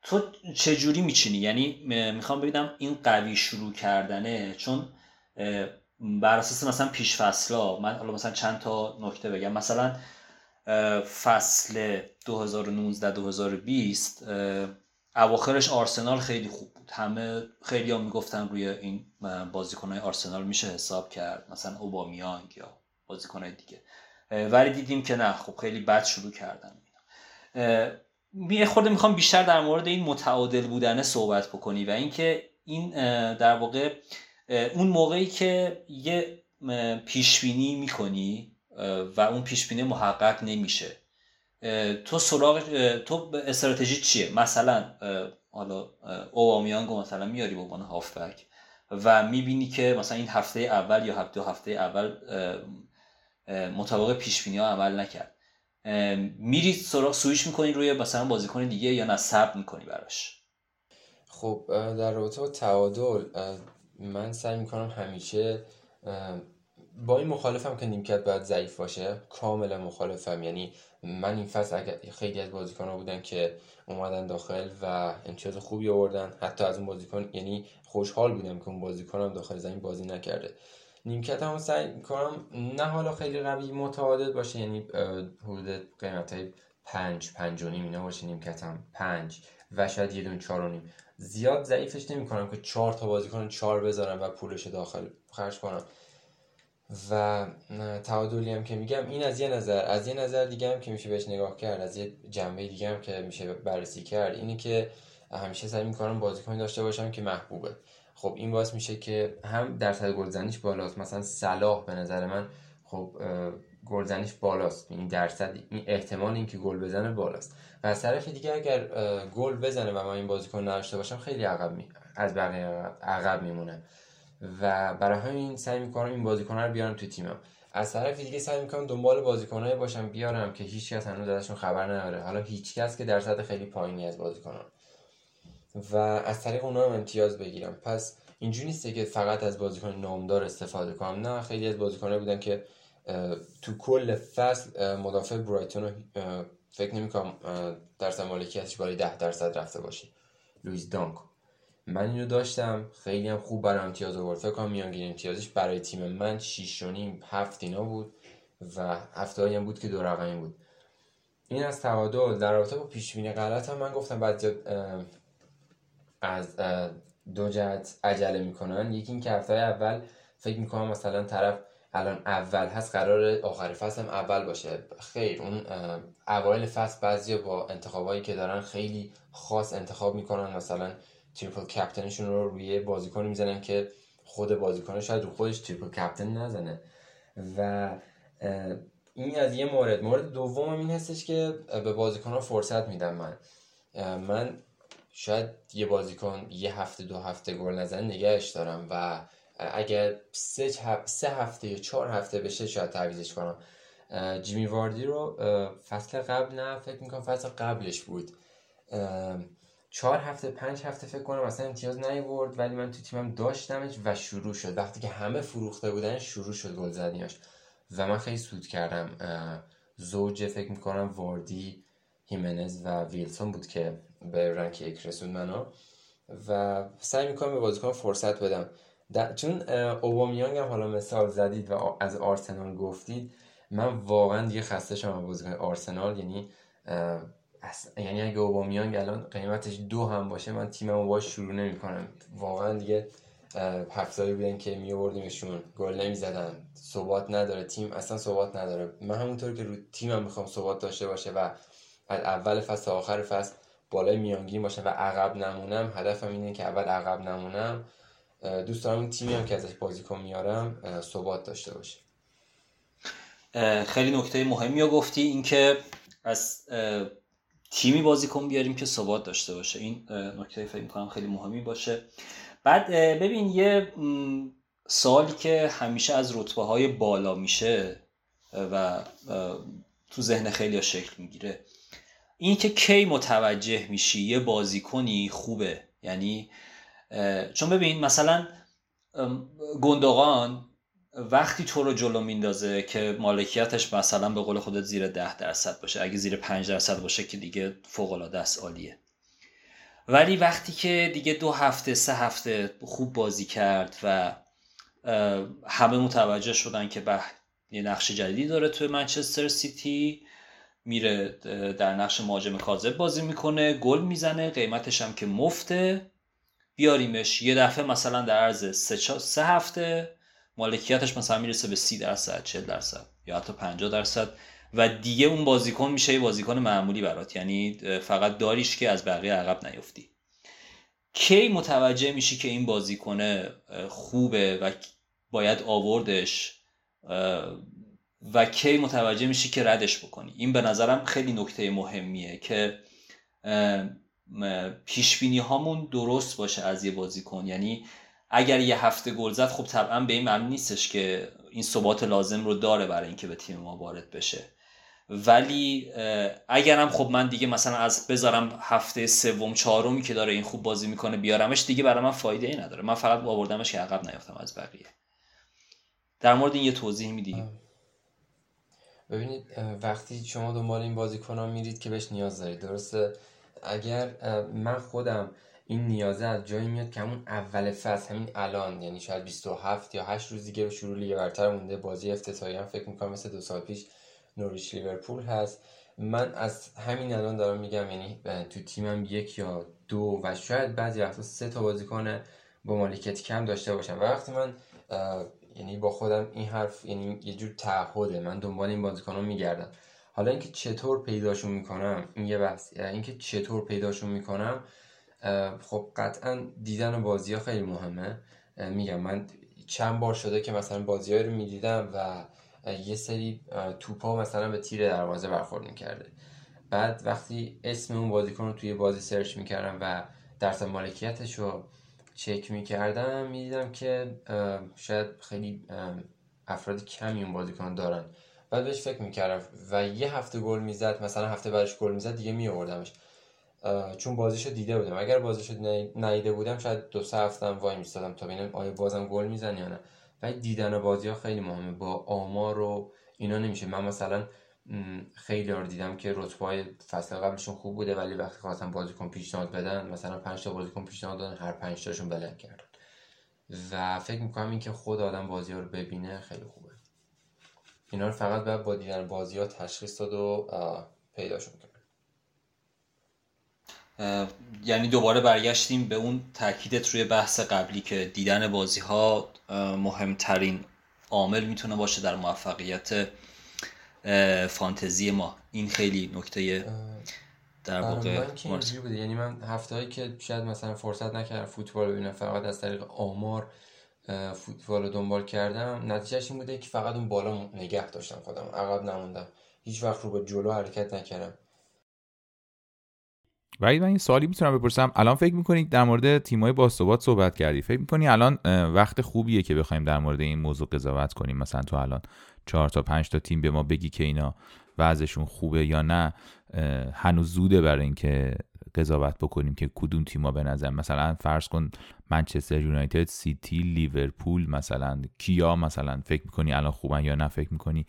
B: تو چجوری میچینی؟ یعنی می‌خوام ببینم این قوی شروع کردنه چون بر اساس مثلا پیش فصلا من حالا مثلا چند تا نکته بگم. مثلا فصل 2019 2020 اواخرش آرسنال خیلی خوب بود. همه خیلی هم می‌گفتن روی این بازیکنهای آرسنال میشه حساب کرد مثلا اوبامیانگ یا بازیکنهای دیگه. ولی دیدیم که نه خب خیلی بد شروع کردن یه خورده می‌خوام بیشتر در مورد این متعادل بودنه صحبت بکنی و اینکه این در واقع اون موقعی که یه پیشبینی می‌کنی و اون پیشبینی محقق نمیشه. تو سراغ تو استراتژی چیه؟ مثلا حالا اوبامیانگ مثلا میاری به عنوان هافبک و می‌بینی که مثلا این هفته اول یا هفته هفته اول مطابق پیش ها عمل نکرد. میری سراغ سویش می‌کنی روی مثلا بازیکن دیگه یا نه؟ صبر می‌کنی براش؟
C: خب در رابطه با تعادل من سعی می‌کنم همیشه با این مخالفم که نیمکت باید ضعیف باشه کاملا مخالفم. یعنی من این فصل اگر خیلی از بازیکن ها بودن که اومدن داخل و امتیاز خوبی آوردن حتی از اون بازیکن یعنی خوشحال بودم که اون بازیکنم داخل زمین بازی نکرده. نیمکت هم سعی می‌کنم نه حالا خیلی قوی متعادل باشه یعنی حدود قیمت های پنج پنج و نیم اینا باشه نیمکت هم پنج و شاید یه دون چار و نیم. زیاد ضعیفش نمی کنم که چهار تا بازیکن چهار بذارم و پولش داخل خرج کنم. و تعادلی هم که میگم این از یه نظر از یه نظر دیگه هم که میشه بهش نگاه کرد از یه جنبه دیگه هم که میشه بررسی کرد اینه که همیشه سعی می‌کنم بازیکنی داشته باشم که محبوبه. خب این باعث میشه که هم درصد گلزنیش بالاست. مثلا صلاح به نظر من خب گلزنیش بالاست. این درصد این احتمال اینکه گل بزنه بالاست. و از طرف دیگه اگر گل بزنه و من این بازیکن نداشته باشم خیلی عقب می... از بقیه عقب میمونه و برای همین سعی می‌کنم این بازیکن رو بیارم تو تیمم. از طرف دیگه سعی می‌کنم دنبال بازیکنایی باشم بیارم که هیچ کس هنوز ازشون خبر نداره. حالا هیچ کس که درصد خیلی پایینی از بازیکنان و از طریق اونها هم امتیاز بگیرم. پس اینجوری نیست که فقط از بازیکن نامدار استفاده کنم. نه خیلی از بازیکنایی بودن که تو کل فصل مدافع برایتون رو فکر نمی کنم درصد مالکیتش بالای ده درصد رفته باشه. لویز دانک. من اینو داشتم. خیلی هم خوب برای امتیاز آورد. فکر کنم میانگین امتیازش برای تیم من 6 و نیم 7 اینا بود و هفته هم بود که دو رقمی بود. این از تعادل در رابطه با پیش بینی غلط هم من گفتم بعد از دو جهت عجله می‌کنن. یکی این که هفته اول فکر می‌کنم مثلا طرف الان اول هست قرار آخر فصل هم اول باشه. خیر اون اوایل فصل بعضی با انتخابایی که دارن خیلی خاص انتخاب می‌کنن. مثلا تریپل کپتنشون رو روی بازیکن می‌زنن که خود بازیکن شاید رو خودش تریپل کپتن نزنه. و این از یه مورد. مورد دوم این هستش که به بازیکن ها فرصت میدم من. من شاید یه بازیکن یه هفته دو هفته گل نزنه نگهش دارم و اگر سه, سه هفته یا چهار هفته بشه شاید تعویزش کنم. جیمی واردی رو فصل قبل نه فکر می‌کنم فصل قبلش بود. چهار هفته پنج هفته فکر کنم اصلا امتیاز نیورد ولی من تو تیمم داشتمش و شروع شد. وقتی که همه فروخته بودن شروع شد گل زدنیاش. و من خیلی سود کردم. زوج فکر می‌کنم واردی هیمنز و ویلسون بود که به رنک یک رسون منو. و سعی می‌کنم به بازیکن فرصت بدم. چون اوبامیانگ هم حالا مثال زدید و از آرسنال گفتید من واقعا دیگه خسته شدم بازیکن آرسنال. یعنی یعنی اگه اوبامیانگ الان قیمتش دو هم باشه من تیممو باش شروع نمی‌کنم. واقعا دیگه هفتایی بودن که میوردیمشون گل نمی‌زدن ثبات نداره تیم اصلا ثبات نداره. من همونطور که رو تیمم می‌خوام ثبات داشته باشه و از اول فصل تا آخر فصل بالای میانگین باشه و عقب نمونم هدفم اینه که اول عقب نمونم. دوست دارم تیمی هم که ازش بازیکن میارم ثبات داشته باشه.
B: خیلی نکته مهمی رو گفتی اینکه از تیمی بازیکن بیاریم که ثبات داشته باشه. این نکته فکر می‌کنم خیلی مهمی باشه. بعد ببین یه سوالی که همیشه از رتبه های بالا میشه و تو ذهن خیلی شکل می‌گیره. این که کی متوجه میشی یه بازیکنی خوبه. یعنی چون ببین مثلا گندگان وقتی تو رو جلو میندازه که مالکیتش مثلا به قول خودت زیر ده درصد باشه. اگه زیر پنج درصد باشه که دیگه فوق العاده است عالیه. ولی وقتی که دیگه دو هفته سه هفته خوب بازی کرد و همه متوجه شدن که به یه نقش جدیدی داره توی منچستر سیتی میره در نقش مهاجم کاذب بازی می‌کنه گل می‌زنه قیمتش هم که مفته. بیاریمش. یه دفعه مثلا در عرض سه, سه هفته مالکیتش مثلا می‌رسه به سی درصد 40 درصد یا حتی 50 درصد و دیگه اون بازیکن میشه یه بازیکن معمولی برات. یعنی فقط داریش که از بقیه عقب نیفتی. کی متوجه میشی که این بازیکن خوبه و باید آوردش؟ و کی متوجه میشی که ردش بکنی. این به نظرم خیلی نکته مهمیه که پیش بینی هامون درست باشه از یه بازیکن. یعنی اگر یه هفته گل زد خب طبعا به این معنی نیستش که این ثبات لازم رو داره برای اینکه به تیم ما وارد بشه. ولی اگرم خب من دیگه مثلا از بذارم هفته سوم چهارمی که داره این خوب بازی می‌کنه بیارمش دیگه برای من فایده ای نداره. من فقط آوردمش که عقب نیافتم از بقیه. در مورد این یه توضیح میدی؟
C: ببینید وقتی شما دنبال این بازیکن ها میرید که بهش نیاز دارید. درسته؟ اگر من خودم این نیازه از جایی میاد که همون اول فصل همین الان یعنی شاید 27 یا 8 روز دیگه به شروع لیگ برتر مونده بازی افتتاحی هم فکر می‌کنم مثل دو سال پیش نوریچ لیورپول هست. من از همین الان دارم میگم یعنی تو تیمم یک یا دو و شاید بعضی وقتا سه تا بازیکن با مالکیت کم داشته باشم. و وقتی من یعنی با خودم این حرف یعنی یه جور تعهده. من دنبال این بازیکن‌ها میگردم. حالا اینکه چطور پیداشون می‌کنم این یه بحث. اینکه چطور پیداشون می‌کنم خب قطعا دیدن بازی ها خیلی مهمه. میگم من چند بار شده که مثلا بازی رو می‌دیدم و یه سری توپا مثلا به تیر دروازه برخورد می‌کرده. بعد وقتی اسم اون بازیکن رو توی بازی سرچ می‌کردم و درصد مالکیتش رو چک می‌کردم می‌دیدم که شاید خیلی افراد کمی اون بازیکن دارن. بعد بهش فکر می‌کردم و یه هفته گل می‌زد مثلا هفته بعدش گل می‌زد دیگه میآوردمش. چون بازیشو دیده بودم. اگر بازیشو ندیده بودم شاید دو سه هفته هم وای میستادم تا ببینم آیا بازم گل میزن یا نه. ولی دیدن بازی ها خیلی مهمه. با آمار و اینا نمیشه. من مثلا خیلی رو دیدم که رتبه های فصل قبلشون خوب بوده ولی وقتی خواستم بازیکن پیشنهاد بدن مثلا 5 تا بازیکن پیشنهاد دادن هر 5 تاشون بلند کردن و فکر می‌کنم این که خود آدم بازی ها رو ببینه خیلی خوبه. اینا رو فقط باید با دیدن بازی ها تشخیص داد و پیداشون کرد.
B: یعنی دوباره برگشتیم به اون تاکیدت روی بحث قبلی که دیدن بازی ها مهمترین عامل می‌تونه باشه در موفقیت فانتزی ما. این خیلی نکته در واقع
C: من بوده. یعنی من هفته که شاید مثلا فرصت نکردم فوتبال ببینم فقط از طریق آمار فوتبال رو دنبال کردم نتیجهش این بوده که فقط اون بالا نگه داشتم خودم عقب نموندم. هیچ وقت رو به جلو حرکت نکردم.
A: ولی من این سوالی می‌تونم بپرسم. الان فکر می‌کنید در مورد تیمای باثبات صحبت کردی. فکر می‌کنی الان وقت خوبیه که بخوایم در مورد این موضوع قضاوت کنیم؟ مثلا تو الان چهار تا پنج تا تیم به ما بگی که اینا وضعشون خوبه یا نه هنوز زوده برای اینکه قضاوت بکنیم که کدوم تیما به نظر مثلا فرض کن منچستر یونایتد سیتی لیورپول مثلا کیا مثلا فکر می‌کنی الان خوبن یا نه؟ فکر می‌کنی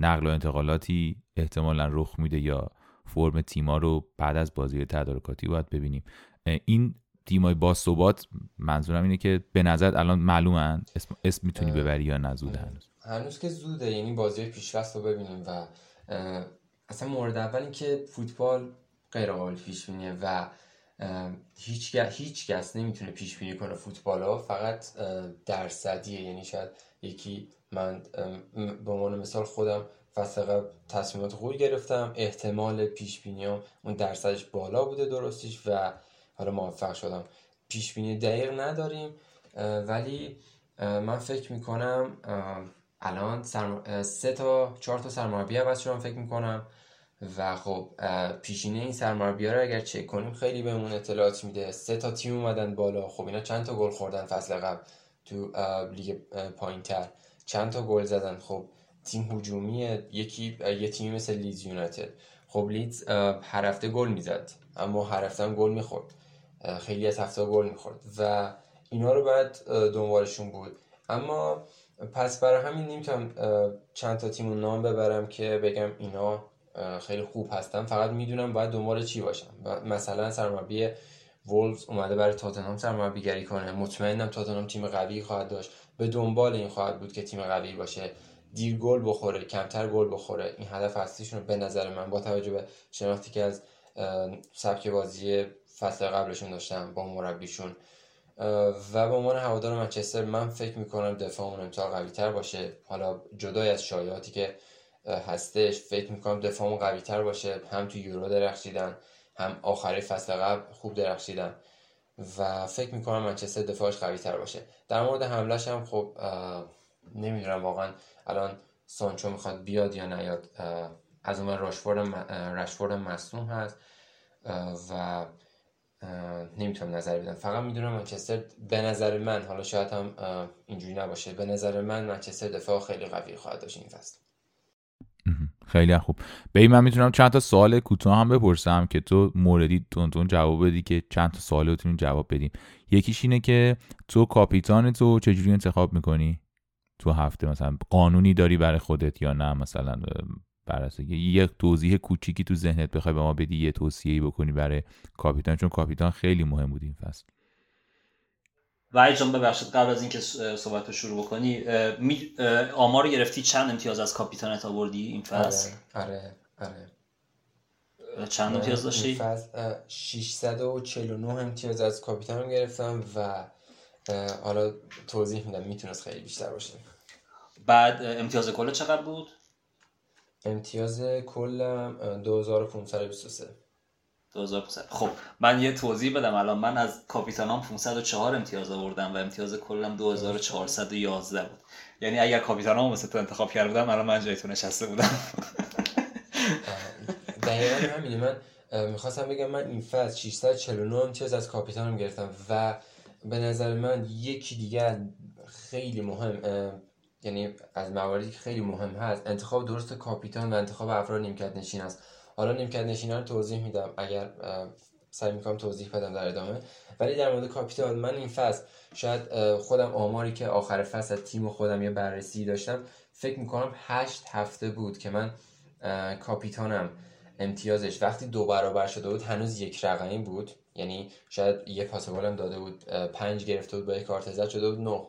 A: نقل و انتقالاتی احتمالا رخ میده یا فرم تیما رو بعد از بازی تدارکاتی باید ببینیم. این تیمای با ثبات منظورم اینه که به نظر الان معلومن؟ اسم, اسم می‌تونی ببری یا نزوده هنوز؟
C: هنوز که زوده یعنی بازی پیشرفت رو ببینیم و اصلا مورد اول این که فوتبال غیر قابل پیش بینیه و هیچ هیچ کس نمی‌تونه پیش بینی کنه فوتبال ها فقط درصدیه. یعنی شاید یکی من به عنوان مثال خودم فصل قبل تصمیمات خوبی گرفتم. احتمال پیش اون درصدش بالا بوده درستیش و حالا موفق شدم. پیش بینی دقیق نداریم ولی من فکر می‌کنم الان سه تا چهار تا سرمربی عوض شدم فکر می‌کنم و خب پیشینه این سرمربی رو اگر چک کنیم خیلی بهمون اطلاعات میده. سه تا تیم اومدن بالا. خب اینا چند تا گل خوردن فصل قبل تو لیگ پایینتر؟ چند تا گل زدن؟ خب تیم هجومی یکی یه تیمی مثل لیدز یونایتد. خب لیدز هر هفته گل می‌زد اما هر هفته هم گل می‌خورد. خیلی از هفته گل می‌خورد و اینا رو باید دنبالشون بود. اما پس برای همین نمی‌تونم چند تا تیم نام ببرم که بگم اینا خیلی خوب هستن. فقط می‌دونم باید دنبال چی باشم. مثلا سرمربی وولز اومده برای تاتنهام سرمربیگری کنه. مطمئنم تاتنهام تیم قوی خواهد داشت. به دنبال این خواهد بود که تیم قوی باشه. دیر گل بخوره کمتر گل بخوره. این هدف اصلیشون به نظر من با توجه به شناختی که از سبک بازی فصل قبلشون داشتم با مربیشون و به عنوان هوادار منچستر من فکر می‌کنم دفاعمون امسال قوی تر باشه. حالا جدای از شایعاتی که هستش فکر می‌کنم دفاعمون قوی تر باشه. هم تو یورو درخشیدن هم آخری فصل قبل خوب درخشیدن. و فکر می‌کنم منچستر دفاعش قوی تر باشه. در مورد حملش هم خب نمی‌دونم واقعا الان سانچو می‌خواد بیاد یا نیاد از اون راشفورد رشفورد مصنوم هست و نمی‌تونم نظر بدم. فقط می‌دونم منچستر به نظر من حالا شاید هم اینجوری نباشه به نظر من منچستر دفاع خیلی قوی خواهد داشت این فصل.
A: خیلی خوب. به من می‌تونم چند تا سوال کوتاه هم بپرسم که تو موردی تون جواب بدی که چند تا سوال بتونیم جواب بدیم. یکیش اینه که تو کاپیتان تو چجوری انتخاب می‌کنی؟ تو هفته مثلا قانونی داری برای خودت یا نه مثلا بر یک توضیح کوچیکی تو ذهنت بخوای به ما بدی یه توصیه‌ای بکنی برای کاپیتان چون کاپیتان خیلی مهم بود این فصل
B: و جان ببخشید قبل از اینکه صحبت رو شروع بکنی آمار گرفتی چند امتیاز از کاپیتانت آوردی این فصل
C: آره آره,
B: آره. چند امتیاز داشتی؟ این
C: فصل 649 امتیاز از کاپیتانم گرفتم و حالا توضیح میدم می‌تونست خیلی بیشتر باشه.
B: بعد امتیاز کل چقدر بود؟
C: امتیاز کلم 2523
B: 2500 خب من یه توضیح بدم الان. من از کاپیتانام 504 امتیاز آوردم و امتیاز کلم 2411 بود. یعنی اگر کاپیتانام مثل تو انتخاب کرده بودم الان من جای تو نشسته بودم.
C: دقیقا همینه. من می‌خواستم بگم من این فصل 649 امتیاز از کاپیتانم گرفتم و به نظر من یکی دیگر خیلی مهم یعنی از مواردی که خیلی مهم هست. انتخاب درست کاپیتان و انتخاب افراد نیمکت نشین است. حالا نیمکت نشین رو توضیح میدم اگر سعی می‌کنم توضیح بدم در ادامه. ولی در مورد کاپیتان من این فصل شاید خودم آماری که آخر فصل از تیم خودم یه بررسی داشتم فکر می‌کنم هشت هفته بود که من کاپیتانم امتیازش وقتی دو برابر شده بود هنوز یک رقمی بود. یعنی شاید یه پاس هم داده بود پنج گرفته بود با یک کارت زد شده بود نه.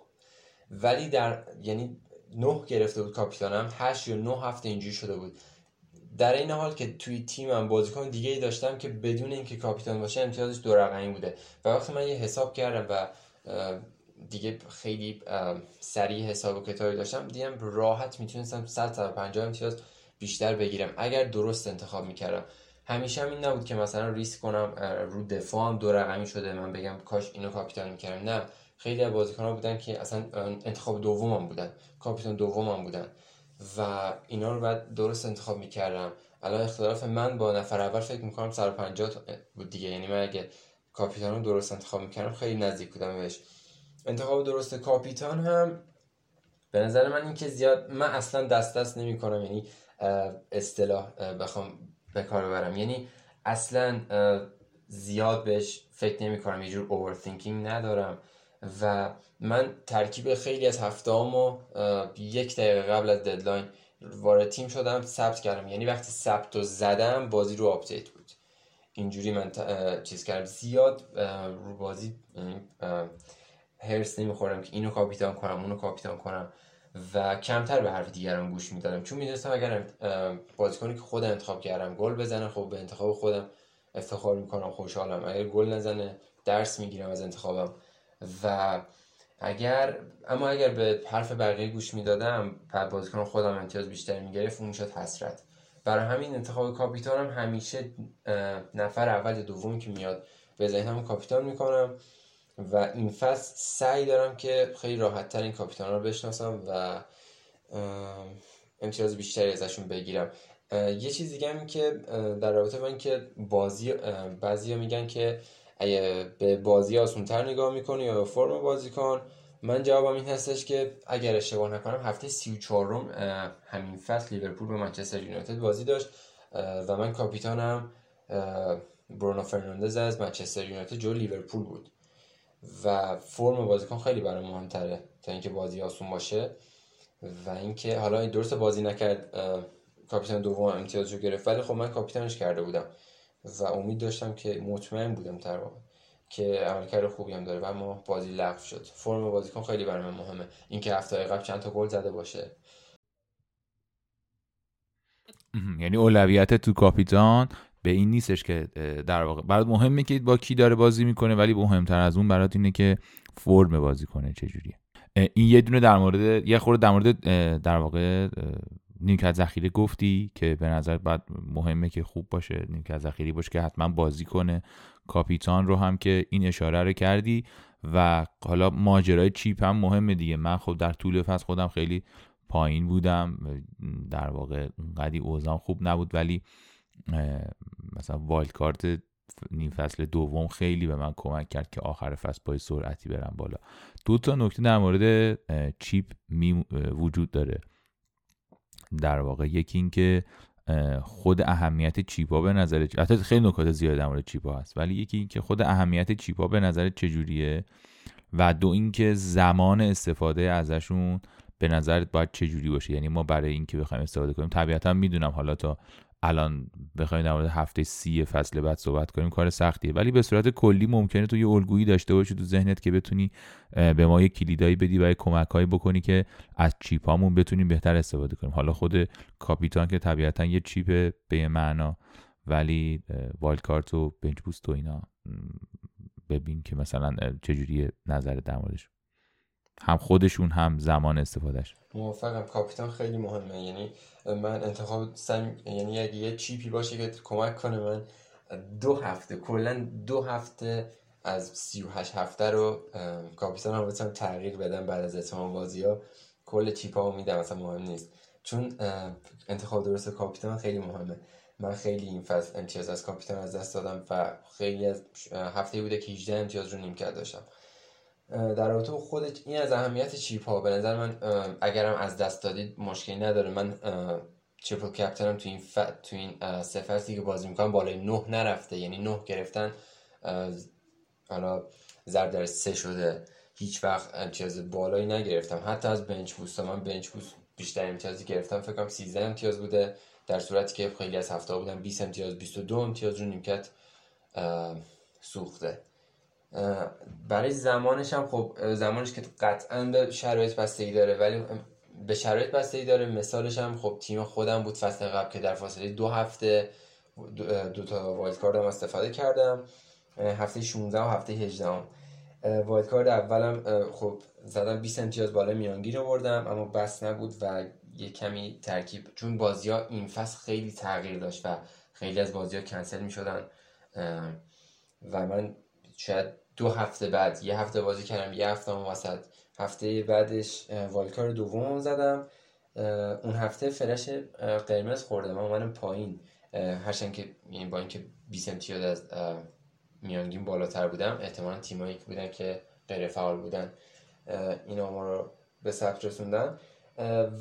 C: ولی در یعنی نه گرفته بود کاپیتانم هشت یا نه هفته اینجوری شده بود. در این حال که توی تیمم بازیکن دیگه ای داشتم که بدون اینکه کاپیتان باشه امتیازش دو رقمی بوده. و وقتی من یه حساب کردم و دیگه خیلی سریع حساب و کتابی داشتم دیدم راحت می‌تونستم 150 امتیاز بیشتر بگیرم. اگر درست انتخاب می‌کردم. همیشه هم این نبود که مثلا ریسک کنم رو دفاعم دو رقمی شده من بگم کاش اینو کاپیتان می‌کردم. نه خیلی از بازیکن‌ها بودن که اصلا انتخاب دومم بودن کاپیتان دومم بودن و اینا رو بعد درست انتخاب می‌کردم. الان اختلاف من با نفر اول فکر می‌کنم 150 بود دیگه یعنی من اگه کاپیتان رو درست انتخاب می‌کردم خیلی نزدیک بودم بهش. انتخاب درست کاپیتان هم به نظر من این که زیاد من اصلا دست دست نمی کنم یعنی اصطلاح بخوام به کار ببرم. یعنی اصلا زیاد بهش فکر نمی کنم یه جور overthinking ندارم. و من ترکیب خیلی از هفته و یک دقیقه قبل از deadline وارد تیم شدم ثبت کردم. یعنی وقتی ثبت رو زدم بازی رو update بود. اینجوری من چیز کردم. زیاد رو بازی هرس نمی‌خورم که اینو کاپیتان کنم اونو کاپیتان کنم. و کمتر به حرف دیگران گوش می‌دادم. چون می‌دونستم اگر بازیکنی که خودم انتخاب کردم گل بزنه خب به انتخاب خودم افتخار می‌کنم خوشحالم. اگر گل نزنه درس می‌گیرم از انتخابم. و اگر اما اگر به حرف بقیه گوش می‌دادم بعد بازیکن خودم امتیاز بیشتر می‌گرفت اون می‌شد حسرت. برای همین انتخاب کاپیتانم همیشه نفر اول یا دومی که میاد به ذهنم کاپیتان می‌کنم. و این فصل سعی دارم که خیلی راحت تر این کاپیتان رو بشناسم و امتیاز بیشتری ازشون بگیرم. یه چیز دیگه هم که در رابطه با که بازی بعضی میگن که اگه به بازی آسونتر نگاه می‌کنی یا به فرم بازیکن من جوابم این هستش که اگر اشتباه نکنم هفته 34 همین فصل لیورپول به منچستر یونایتد بازی داشت. و من کاپیتانم برونو فرناندز از منچستر یونایتد جلو لیورپول بود. و فرم بازیکن خیلی برای مهمتره تا اینکه بازی آسون باشه. و اینکه حالا این درست بازی نکرد کاپیتان دوم امتیاز رو گرفت. ولی خب من کاپیتانش کرده بودم و امید داشتم که مطمئن بودم در واقع که عملکرد خوبی هم داره و اما بازی لغو شد. فرم بازیکن خیلی برای من مهمه. اینکه هفته قبل چند تا گل زده باشه.
A: یعنی اولویت تو کاپیتان به این نیستش که در واقع. برات مهمه که با کی داره بازی می‌کنه ولی مهمتر از اون برات اینه که فرم بازی کنه چجوریه. این یه دونه در مورد یه خورده در مورد در واقع نیمکت ذخیره گفتی که به نظر بعد مهمه که خوب باشه نیمکت ذخیره باشه که حتما بازی کنه. کاپیتان رو هم که این اشاره رو کردی و حالا ماجرای چیپ هم مهمه دیگه. من خب در طول فصل خودم خیلی پایین بودم. در واقع اونقدی اوزام خوب نبود ولی مثلا وایلد کارت نیم فصل دوم خیلی به من کمک کرد که آخر فصل با سرعتی برم بالا. دو تا نکته در مورد چیپ می وجود داره. در واقع یکی این که خود اهمیت چیپا به نظر حتی خیلی نکات زیاد در مورد چیپا هست. ولی یکی این که خود اهمیت چیپا به نظر چجوریه و دو اینکه زمان استفاده ازشون به نظرت باید چجوری باشه. یعنی ما برای اینکه بخوایم استفاده کنیم طبیعتا می‌دونم حالا تا الان بخوایم در مورد هفته سی فصل بعد صحبت کنیم کار سختیه. ولی به صورت کلی ممکنه تو یه الگویی داشته باشی تو ذهنت که بتونی به ما یه کلیدایی بدی و کمکهایی بکنی که از چیپامون بتونیم بهتر استفاده کنیم. حالا خود کاپیتان که طبیعتا یه چیپ به یه معنا ولی wild card و bench boost و اینا ببین که مثلا چجوری نظر در موردش. هم خودشون هم زمان استفادهش
C: موافقم کاپیتان خیلی مهمه. یعنی من انتخاب سم یعنی اگه یه chip ی باشه که کمک کنه من دو هفته کلا دو هفته از 38 هفته رو کاپیتان هم بتونم تغییر بدم بعد از اتمام بازی ها. کل chip ها میدم مثلا مهم نیست. چون انتخاب درست کاپیتان خیلی مهمه. من خیلی این فصل امتیاز از کاپیتان از دست دادم و خیلی از هفته بوده که 18 امتیاز رو نیم کرد داشتم. در رابطه خود این از اهمیت چیپ ها به نظر من اگرم از دست دادید مشکلی نداره. من تریپل کپتنم تو این ف... تو این سه فصلی که بازی می‌کنم بالای نه نرفته. یعنی نه گرفتن حالا ضرب در سه شده. هیچ وقت امتیاز بالایی نگرفتم. حتی از بنچ بوست من بنچ بوست بیشتر امتیازی گرفتم. فکر کنم 13 امتیاز بوده. در صورتی که خیلی از هفته بودن 20 امتیاز 22 امتیاز رو نیمکت سوخته. برای زمانش هم خب زمانش که قطعا به شرایط بستگی داره ولی به شرایط بستگی داره مثالش هم خب تیم خودم بود فصل قبل که در فاصله دو هفته دو, تا وایلد کارد هم استفاده کردم هفته 16 و هفته 18 هم. وایلد کارد اولم خب زدم 20 امتیاز بالا میانگیر آوردم اما بس نبود و یه کمی ترکیب چون بازی ها این فصل خیلی تغییر داشت و خیلی از بازی ها کنسل می شدن و من شاید دو هفته بعد یه هفته بازی کردم یه هفته هم وسط. هفته بعدش والکار دوم زدم. اون هفته فرش قرمز خوردم. من پایین. هرچند که یعنی با اینکه 20 امتیاز از میانگین بالاتر بودم احتمالا تیمایی که بودن که غیر فعال بودن این ما رو به ثبت رسوندن.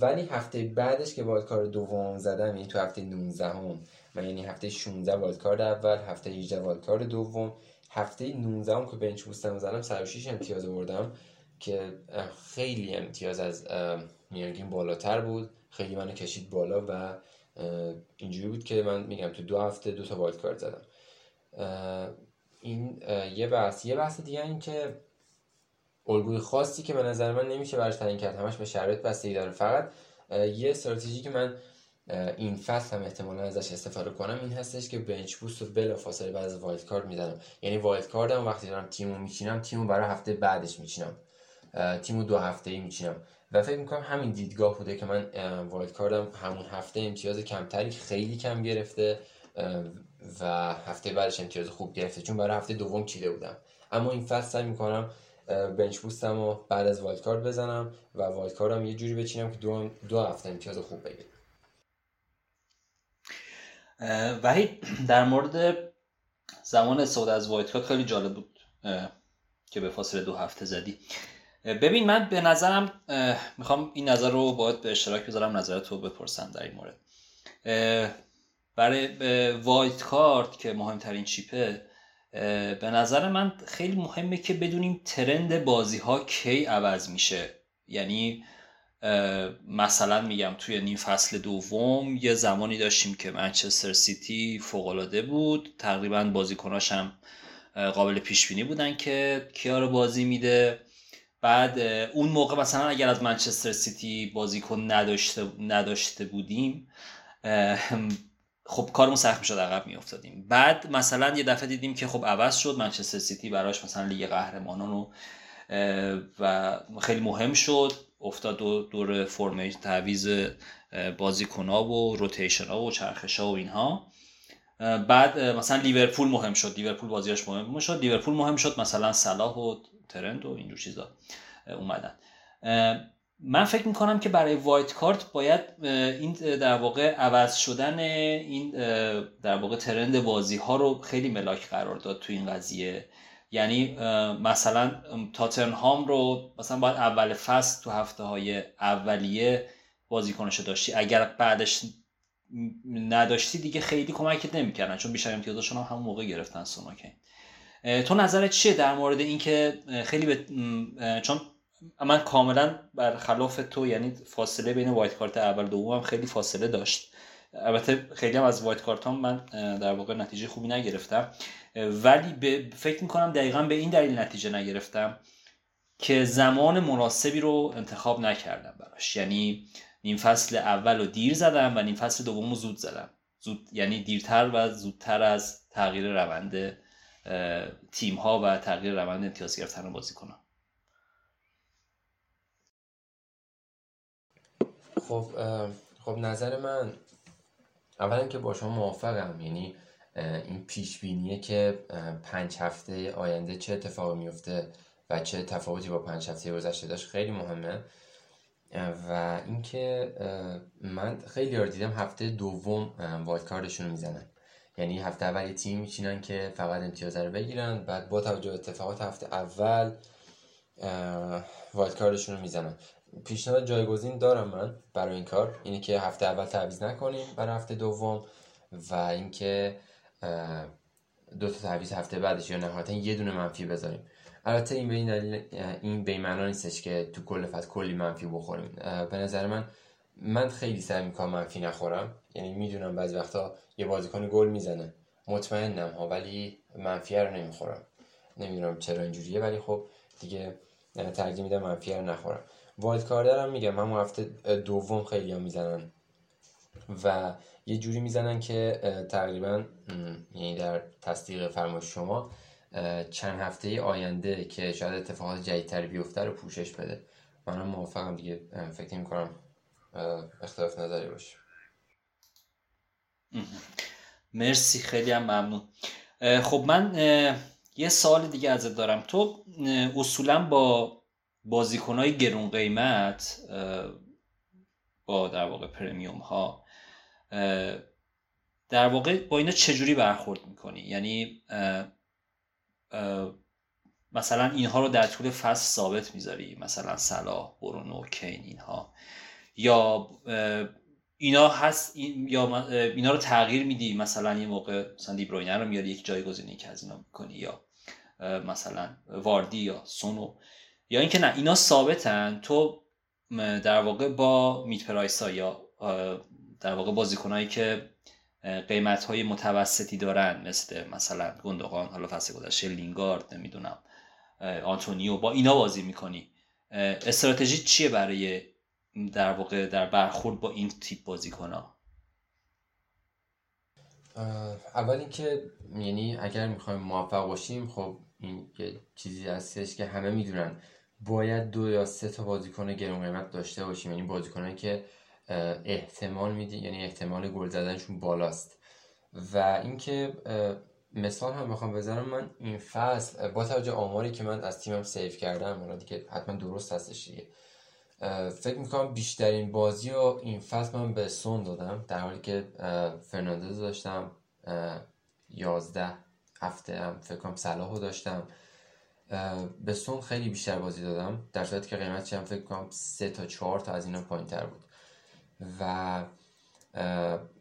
C: ولی هفته بعدش که والکار دوم زدم یعنی تو هفته 19 هم من یعنی هفته 16 والکارد اول هفته 18 والکارد دوم هفته 19 هم که بنچ بوستم زدم 106 امتیاز آوردم که خیلی امتیاز از میانگین بالاتر بود. خیلی منو کشید بالا و اینجوری بود که من میگم تو دو هفته دو تا wild card زدم. این یه بحث یه بحث دیگه این که الگوی خاصی که به نظر من نمیشه براش تعیین کرد همش به شرایط بستگی داره. فقط یه استراتژی که من این فصل هم احتمالا ازش استفاده کنم این هستش که bench boost رو بلا فاصله بعد از wild card می‌زنم. یعنی wild card هم وقتی دارم تیمو میچینم تیمو برای هفته بعدش میچینم. تیمو دو هفته ای میچینم. و فکر می‌کنم همین دیدگاه بوده که من wild card م همون هفته امتیاز کمتری خیلی کم گرفته و هفته بعدش امتیاز خوب گرفته. چون برای هفته دوم چیده بودم. اما این فصل سعی می‌کنم bench boost م رو بعد از wild card بزنم و wild card م یه جوری بچینم که دو, دو هفته امتیاز خوب بگیرم
B: وحید در مورد زمان استفاده از wild card خیلی جالب بود که به فاصله دو هفته زدی. ببین من به نظرم می‌خوام این نظر رو باید به اشتراک بذارم نظرت رو بپرسم در این مورد. برای وایت کارت که مهمترین چیپه به نظر من خیلی مهمه که بدونیم ترند بازی ها کی عوض میشه. یعنی مثلا میگم توی نیم فصل دوم یه زمانی داشتیم که منچستر سیتی فوقالعاده بود. تقریبا بازیکناش هم قابل پیش بینی بودن که کیا رو بازی میده. بعد اون موقع مثلا اگر از منچستر سیتی بازیکن نداشته نداشته بودیم خب کارمون سخت می‌شد عقب میافتادیم. بعد مثلا یه دفعه دیدیم که خب عوض شد منچستر سیتی براش مثلا لیگ قهرمانان رو و خیلی مهم شد. افتاد رو دور فرم تعویض بازیکن ها و rotation ها و چرخش ها و اینها. بعد مثلا لیورپول مهم شد. لیورپول بازیاش مهم شد. لیورپول مهم شد مثلا صلاح و ترند و اینجور چیزا اومدن. من فکر می‌کنم که برای وایت کارت باید این در واقع عوض شدن این در واقع ترند بازی ها رو خیلی ملاک قرار داد تو این قضیه. یعنی مثلا تاتنهام رو مثلا باید اول فصل تو هفته های اولیه بازیکنشو داشتی. اگر بعدش نداشتی دیگه خیلی کمکت نمی‌کردن چون بیشتر امتیازشون هم همون موقع گرفتن سوناکین. تو نظرت چیه در مورد اینکه خیلی به چون من کاملا برخلاف تو یعنی فاصله بین وایت کارت اول دوم هم خیلی فاصله داشت. البته خیلی هم از وایت کارت من در واقع نتیجه خوبی نگرفتم. ولی به فکر می‌کنم دقیقا به این دلیل نتیجه نگرفتم که زمان مناسبی رو انتخاب نکردم براش. یعنی نیم فصل اول رو دیر زدم و نیم فصل دوم رو زود زدم. زود یعنی دیرتر و زودتر از تغییر روند تیم ها و تغییر روند امتیاز گرفتن بازی کنم.
C: خب خب نظر من اولا که با شما موافقم یعنی این پیش بینیه که پنج هفته آینده چه اتفاقی میفته و چه تفاوتی با پنج هفته گذشته داشت خیلی مهمه. و اینکه من خیلی یار دیدم هفته دوم وایت کاردشون رو می‌زنن. یعنی هفته اول یه تیم میچینن که فقط امتیاز رو بگیرن بعد با توجه اتفاقات هفته اول وایت کاردشون رو می‌زنن. پیشنهاد جایگزین دارم من برای این کار اینه که هفته اول تعویض نکنیم برای هفته دوم و اینکه دو تا تعویض هفته بعدش یا نهایتا یه دونه منفی بذاریم. البته این به این دلیل این به معنا نیستش که تو کل فصل کلی منفی بخوریم. به نظر من من خیلی سعی می‌کنم منفی نخورم. یعنی می‌دونم بعضی وقتا یه بازیکن گل می‌زنه. مطمئنم ها ولی منفی رو نمی‌خورم. نمی‌دونم چرا اینجوریه ولی خب دیگه ترجیح میدم منفی رو نخورم. وایلد کاردر هم میگم. همون هفته دوم خیلی هم می‌زنن. و یه جوری می‌زنن که تقریبا یعنی در تصدیق فرمایش شما چند هفته آینده که شاید اتفاقات جدیدتر بیفته رو پوشش بده. منم موافقم دیگه. فکر کنم اختلاف نظری باشه.
B: مرسی خیلی هم ممنون. خب من یه سال دیگه ازت دارم. تو اصولا با بازیکنهای گرون قیمت با در واقع پرمیوم ها در واقع با اینا چجوری برخورد می‌کنی؟ یعنی مثلا اینها رو در طول فصل ثابت می‌ذاری مثلا صلاح برونو کین اینها. یا اینا هست یا اینا رو تغییر میدی مثلا یه موقع مثلا دیبروینه رو میاری یک جایگزینی که از اینا می‌کنی یا مثلا واردی یا سونو. یا اینکه نه اینا ثابتن تو در واقع با میت پرایس ها یا در واقع بازیکنهایی که قیمت های متوسطی دارن مثل مثلا گندقان حالا فصل گذشته لینگارد نمی‌دونم آنتونیو با اینا بازی می‌کنی. استراتژی چیه برای در واقع در برخورد با این تیپ بازیکن ها
C: اول اینکه یعنی اگر می‌خوایم موفق باشیم خب این یه چیزی هستش که همه می‌دونن. باید دو یا سه تا بازیکن گرون قیمت داشته باشیم. یعنی بازیکنایی که احتمال میدی یعنی احتمال گل زدنشون بالاست. و اینکه مثال هم بخوام بزنم من این فصل با توجه آماری که من از تیمم سیف کردم اونا دیگه حتما درست هستش دیگه. فکر می‌کنم بیشترین بازی رو این فصل من به سون دادم در حالی که فرناندز داشتم یازده هفته هم فکر کنم صلاح داشتم. به سون خیلی بیشتر بازی دادم در صورتی که قیمتش هم فکر کنم سه تا چهار تا از اینا پایین تر بود. و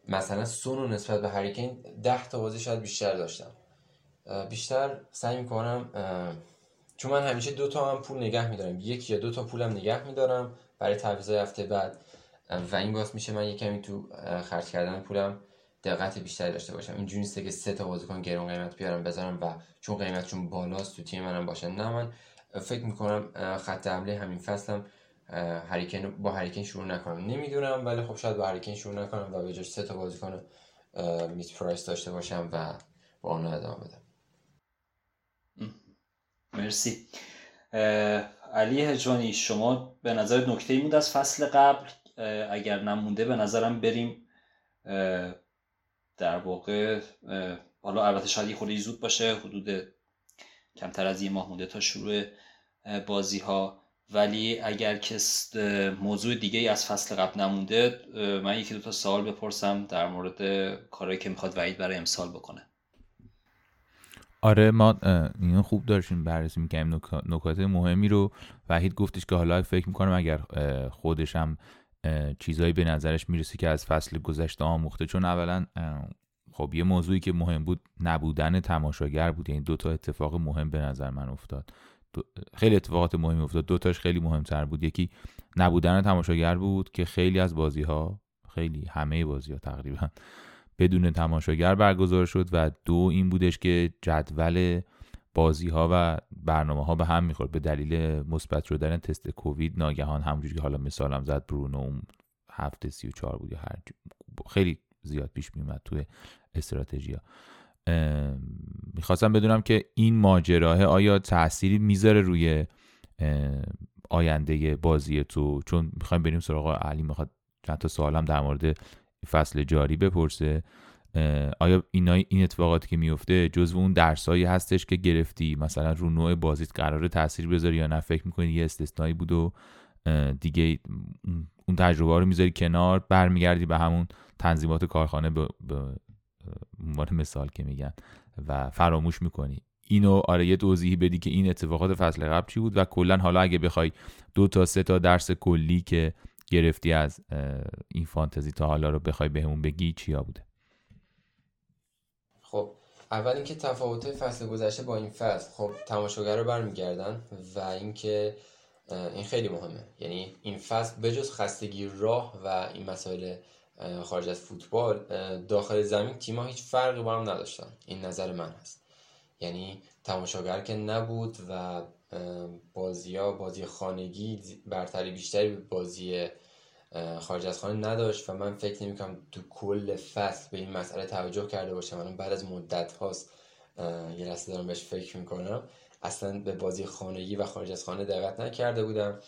C: مثلا سون رو نسبت به هریکین ده تا بازی شاید بیشتر داشتم. بیشتر سعی می‌کنم چون من همیشه دو تا هم پول نگه میدارم. یک یا دو تا پولم نگه میدارم برای تعویضای هفته بعد. و این باعث میشه من یه کمی تو خرج کردن پولم دقت بیشتری داشته باشم. اینجوری نیست که سه تا بازیکن گرون قیمت بیارم بذارم و چون قیمتشون بالاست تو تیم منم باشه نه من فکر می‌کنم خط حمله همین فصلم هریکن با هریکن شروع نکنم. نمی‌دونم ولی خب شاید با هریکن شروع نکنم و به جاش سه تا بازیکن میت پرایس داشته باشم و با آنها ادامه بدم.
B: مرسی. علی هجوانی شما به نظر نکته ای بود از فصل قبل؟ اگر نمونده به نظرم بریم در واقع حالا البته شاید خودی زود باشه حدود کمتر از یه ماه مونده تا شروع بازی ها ولی اگر کس موضوع دیگه از فصل قبل نمونده من یکی دو تا سوال بپرسم در مورد کارهایی که می‌خواد وعید برای امسال بکنه.
A: آره ما اینو خوب داشتیم بررسی می‌کنیم نکات مهمی رو. وحید گفتش که حالا فکر می‌کنم اگر خودشم چیزایی به نظرش می‌رسه که از فصل گذشته آموخته. چون اولا خب یه موضوعی که مهم بود نبودن تماشاگر بود. یعنی دو تا اتفاق مهم به نظر من افتاد. خیلی اتفاقات مهمی افتاد. دو تاش خیلی مهمتر بود. یکی نبودن تماشاگر بود که خیلی از بازی ها خیلی همه بازی ها تقریبا بدون تماشاگر برگزار شد و دو این بودش که جدول بازی ها و برنامه ها به هم می‌خورد. به دلیل مثبت شدن تست کووید ناگهان همونجوری که حالا مثالم زد برونو هفته سی و چهار بود یا هر خیلی زیاد پیش میومد توی استراتژی می‌خواستم بدونم که این ماجراه آیا تأثیری می‌ذاره روی آینده بازی تو؟ چون می‌خوایم بریم سراغ علی می‌خواد چند تا سوالم در مورد فصل جاری بپرسه. آیا اینا این اتفاقاتی که میفته جزو اون درسایی هستش که گرفتی؟ مثلا رو نوع بازیت قرار تاثیر بذاری یا نه؟ فکر می‌کنی یه استثنایی بود و دیگه اون تجربه رو می‌ذاری کنار برمیگردی به همون تنظیمات کارخانه به عنوان مثال که میگن و فراموش می‌کنی. اینو آره یه توضیحی بدی که این اتفاقات فصل قبل چی بود و کلا حالا اگه بخوای دو تا سه تا درس کلی که گرفتی از این فانتزی تا حالا رو بخوای بهمون بگی چیا بوده؟
C: اول اینکه تفاوت فصل گذشته با این فصل خب تماشاگر رو برمیگردن و اینکه این خیلی مهمه. یعنی این فصل بجز خستگی راه و این مسائل خارج از فوتبال داخل زمین تیم‌ها هیچ فرقی با هم نداشتن. این نظر من هست. یعنی تماشاگر که نبود و بازی ها بازی خانگی برتری بیشتری به بازی خارج از خانه نداشت و من فکر نمی‌کنم تو کل فصل به این مسئله توجه کرده باشم. من بعد از مدت هاست یه لحظه دارم بهش فکر می‌کنم اصلا به بازی خانگی و خارج از خانه دقت نکرده بودم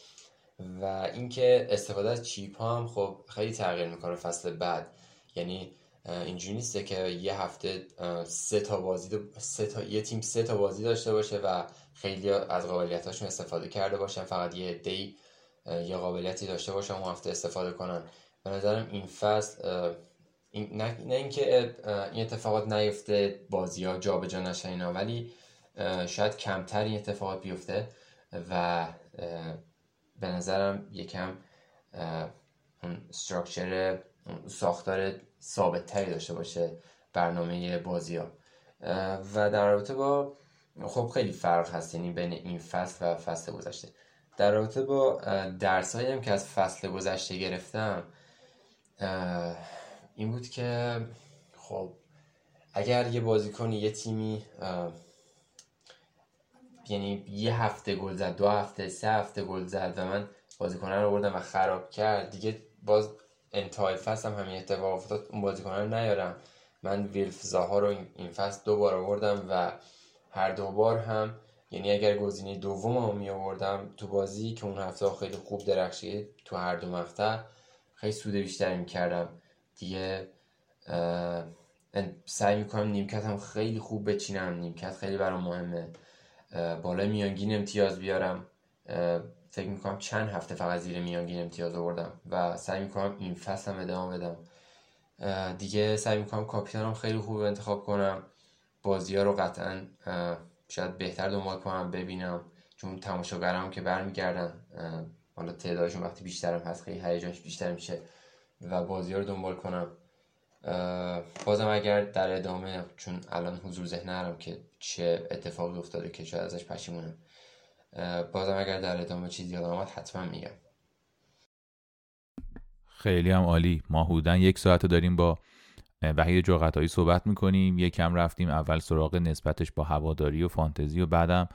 C: و اینکه استفاده از چیپ ها هم خب خیلی تغییر می‌کنه فصل بعد. یعنی اینجوری نیسته که یه هفته سه تا بازی سه تا یه تیم سه تا بازی داشته باشه و خیلی از قابلیتاشون استفاده کرده باشن. فقط یه دی یه قابلیتی داشته باشن اون هفته استفاده کنن. به نظرم این فصل این نه, اینکه این اتفاقات نیفته بازی ها جا به جا نشن اینا ولی شاید کمتر این اتفاقات بیفته و به نظرم یکم اون استراکچر ساختار ثابت تری داشته باشه برنامه بازی ها و در رابطه با خب خیلی فرق هست یعنی بین این فصل و فصل گذشته. در رابطه با درس هم که از فصل گذشته گرفتم این بود که خب اگر یه بازیکن یه تیمی یعنی یه هفته گل زد دو هفته سه هفته گل زد و من بازیکنان رو بردم و خراب کرد دیگه باز انتهای فصل هم همین اتفاق افتاد اون بازیکنان رو نیارم. من ویلف زاها رو این فصل دو بار آوردم و هر دو بار هم یعنی اگر گزینه دوم رو می آوردم تو بازی که اون هفته خیلی خوب درخشید تو هر دو مقطع خیلی سود بیشتری کردم دیگه سعی می‌کنم نیمکت هم خیلی خوب بچینم. نیمکت خیلی برام مهمه. بالای میانگین امتیاز بیارم. فکر می‌کنم چند هفته فقط زیر میانگین امتیاز آوردم و سعی می‌کنم این فصل هم ادامه بدم. دیگه سعی می‌کنم کاپیتانم خیلی خوب انتخاب کنم. بازی ها رو قطعا شاید بهتر دنبال کنم ببینم. چون تماشاگرم که برمیگردن حالا تعدادشون وقتی بیشترم هست خیلی هیجانش بیشتر میشه و بازی رو دنبال کنم. بازم اگر در ادامه چون الان حضور ذهن نرم که چه اتفاقی افتاده که شاید ازش پشیمونم. بازم اگر در ادامه چیزی یادم آمد حتما میگم.
A: خیلی هم عالی. ما حدودا یک ساعت داریم با وحید جاقتایی صحبت می‌کنیم. یکم رفتیم اول سراغ نسبتش با هواداری و فانتزی و بعدم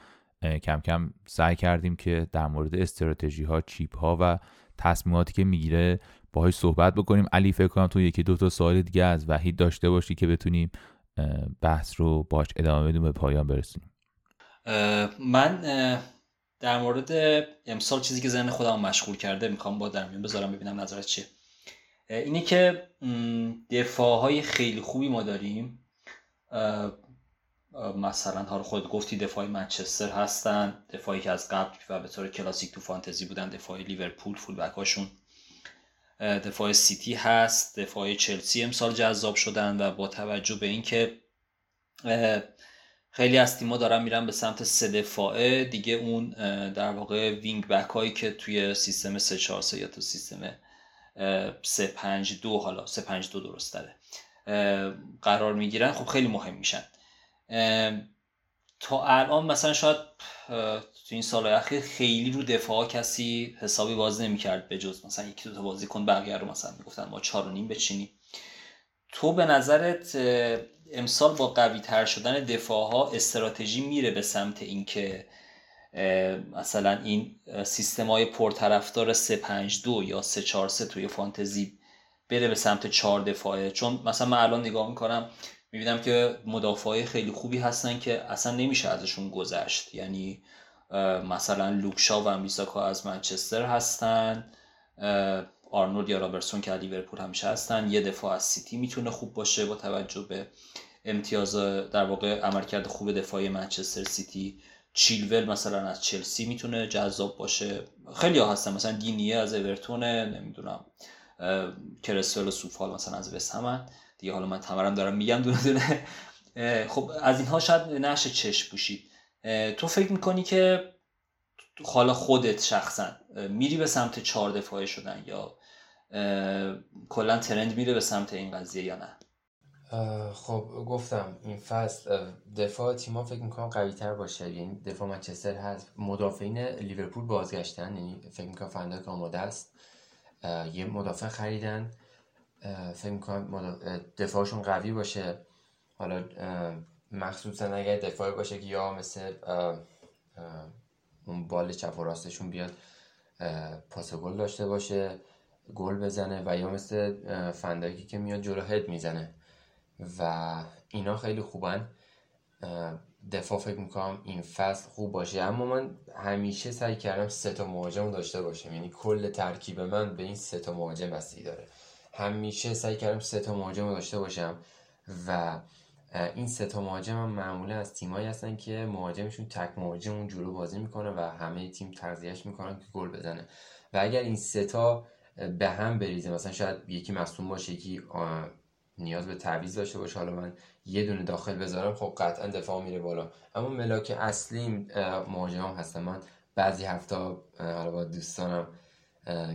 A: کم کم سعی کردیم که در مورد استراتژی ها چیپ ها و تصمیماتی که می‌گیره باهاش صحبت بکنیم. علی فکر کنم تو یکی دو تا سوال دیگه از وحید داشته باشی که بتونیم بحث رو باش ادامه بدیم به پایان برسونیم
B: من در مورد امسال چیزی که ذهن خودم مشغول کرده می‌خوام با در بذارم ببینم نظرت چیه. اینه که دفاع های خیلی خوبی ما داریم. مثلا حالا خود گفتی دفاع منچستر هستن دفاعی که از قبل و به طور کلاسیک تو فانتزی بودن دفاع لیورپول فول هاشون دفاع سیتی هست دفاع چلسی امسال جذاب شدن و با توجه به اینکه خیلی از تیما دارن میرن به سمت سه دفاعه دیگه اون در واقع وینگ بک هایی که توی سیستم 3 4 3 یا تو سیستم 3 5 2 حالا 3 5 2 درست داره قرار می‌گیرن. خب خیلی مهم میشن. تا الان مثلا شاید تو این سال اخیر خیلی رو دفاع کسی حسابی بازی نمی‌کرد به جز مثلا یکی دو تا بازیکن بقیه رو مثلا می‌گفتن ما چهار و نیم بچینیم تو به نظرت امسال با قوی تر شدن دفاع ها استراتژی میره به سمت اینکه مثلا این سیستم های پرطرفدار 352 یا 343 توی فانتزی بره به سمت 4 دفاعه. چون مثلا من الان نگاه می‌کنم می‌بینم که مدافعای خیلی خوبی هستن که اصلا نمیشه ازشون گذشت. یعنی مثلا لوکشا و میساکا از منچستر هستن آرنولد یا رابرتسون که لیورپول همیشه هستن. یه دفاع از سیتی می‌تونه خوب باشه با توجه به امتیاز در واقع عملکرد خوب دفاعی منچستر سیتی. چیلول مثلا از چلسی می‌تونه جذاب باشه. خیلی ها هستن مثلا دینیه از اورتونه نمی‌دونم کرسول و سوفال مثلا از وست دیگه حالا من تمرم دارم میگم دونه دونه. خب از اینها شاید نشه چشم پوشید. تو فکر می‌کنی که حالا خودت شخصا میری به سمت چهار دفاعه شدن یا کلا ترند میره به سمت این قضیه یا نه؟
C: خب گفتم این فصل دفاع تیما فکر می‌کنم قوی تر باشه. یعنی دفاع منچستر هست. مدافعین لیورپول بازگشتن. یعنی فکر می‌کنم فنداک آماده است. یه مدافع خریدن. فکر می‌کنم دفاعشون قوی باشه. حالا مخصوصا اگر دفاعی باشه که یا مثل اون بال چپ و راستشون بیاد پاس گل داشته باشه گل بزنه و یا مثل فنداکی که میاد جلو هد می‌زنه. و اینا خیلی خوبن. دفاع فکر می‌کنم این فصل خوب باشه. اما من همیشه سعی کردم سه تا مهاجم داشته باشم. یعنی کل ترکیب من به این سه تا مهاجم بستگی داره. همیشه سعی کردم سه تا مهاجم داشته باشم و این سه تا مهاجم هم معمولا از تیمایی هستن که مهاجمشون تک مهاجم اون جلو بازی می‌کنه و همه تیم تغذیهش می‌کنن که گل بزنه. و اگر این سه تا به هم بریزه مثلا شاید یکی مصوم باشه یکی نیاز به تعویض داشته باشه. حالا من یه دونه داخل بذارم خب قطعا دفاع میره بالا. اما ملاک اصلی مهاجم هستن. من بعضی هفته حالا با دوستانم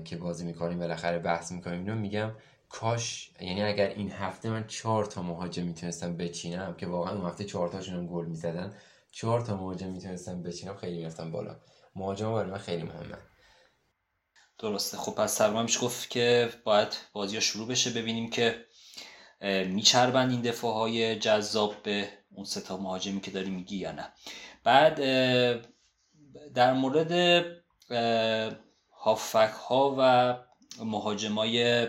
C: که بازی می‌کنیم بالاخره بحث می‌کنیم اینو میگم. کاش یعنی اگر این هفته من چهار تا مهاجم می‌تونستم بچینم که واقعا اون هفته چهار تاشون گل می‌زدن چهار تا مهاجم می‌تونستم بچینم خیلی می‌رفتم بالا. مهاجم برای من خیلی مهمه.
B: درسته. خب پس میشه گفت که باید بازی ها شروع بشه ببینیم که میچربند این دفاع های جذاب به اون ستا مهاجمی که داری میگی یا نه. بعد در مورد هافک ها و مهاجمای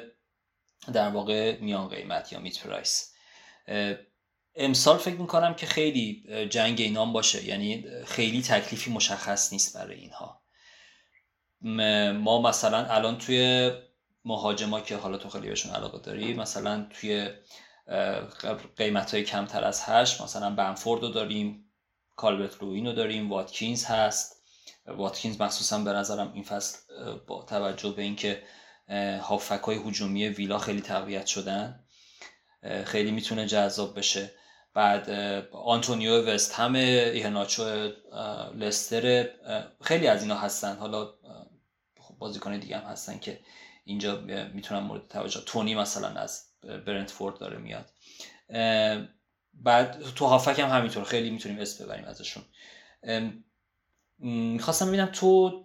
B: در واقع میان قیمت یا میت پرایس. امسال فکر می‌کنم که خیلی جنگ اینام باشه. یعنی خیلی تکلیفی مشخص نیست برای اینها. ما مثلا الان توی مهاجما که حالا تو خیلی بهشون علاقه داری مثلا توی قیمت های کمتر از هشت مثلا بنفورد رو داریم کالبت روین رو داریم واتکینز هست. واتکینز مخصوصا به نظرم این فصل با توجه به اینکه هافک های هجومی ویلا خیلی تقویت شدن خیلی می‌تونه جذاب بشه. بعد آنتونیو وست هم ایهناچو لستر خیلی از اینا هستن. حالا خب بازیکن دیگه هم هستن که اینجا می‌تونن مورد توجه تونی مثلا از برنتفورد داره میاد. بعد تو هافک هم همینطور خیلی می‌تونیم اسم ببریم ازشون. می‌خواستم ببینم تو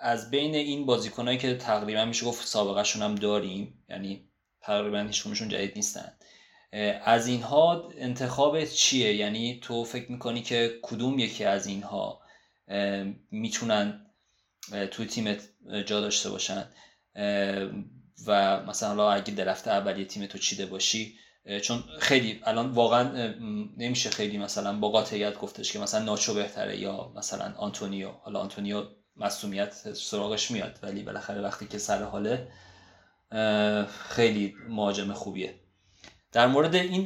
B: از بین این بازیکنهایی که تقریبا میشه گفت سابقه هم داریم یعنی تقریبا هیچ جدید نیستن. از اینها انتخاب چیه؟ یعنی تو فکر می‌کنی که کدوم یکی از اینها می‌تونن توی تیمت جا داشته باشن؟ و مثلا اگه درفت اولیه تیم تو چیده باشی چون خیلی الان واقعا نمیشه خیلی مثلا با قاطعیت گفتش که مثلا ناچو بهتره یا مثلا آنتونیو. حالا آنتونیو مسئولیت سراغش میاد ولی بالاخره وقتی که سر حاله خیلی مهاجم خوبیه. در مورد این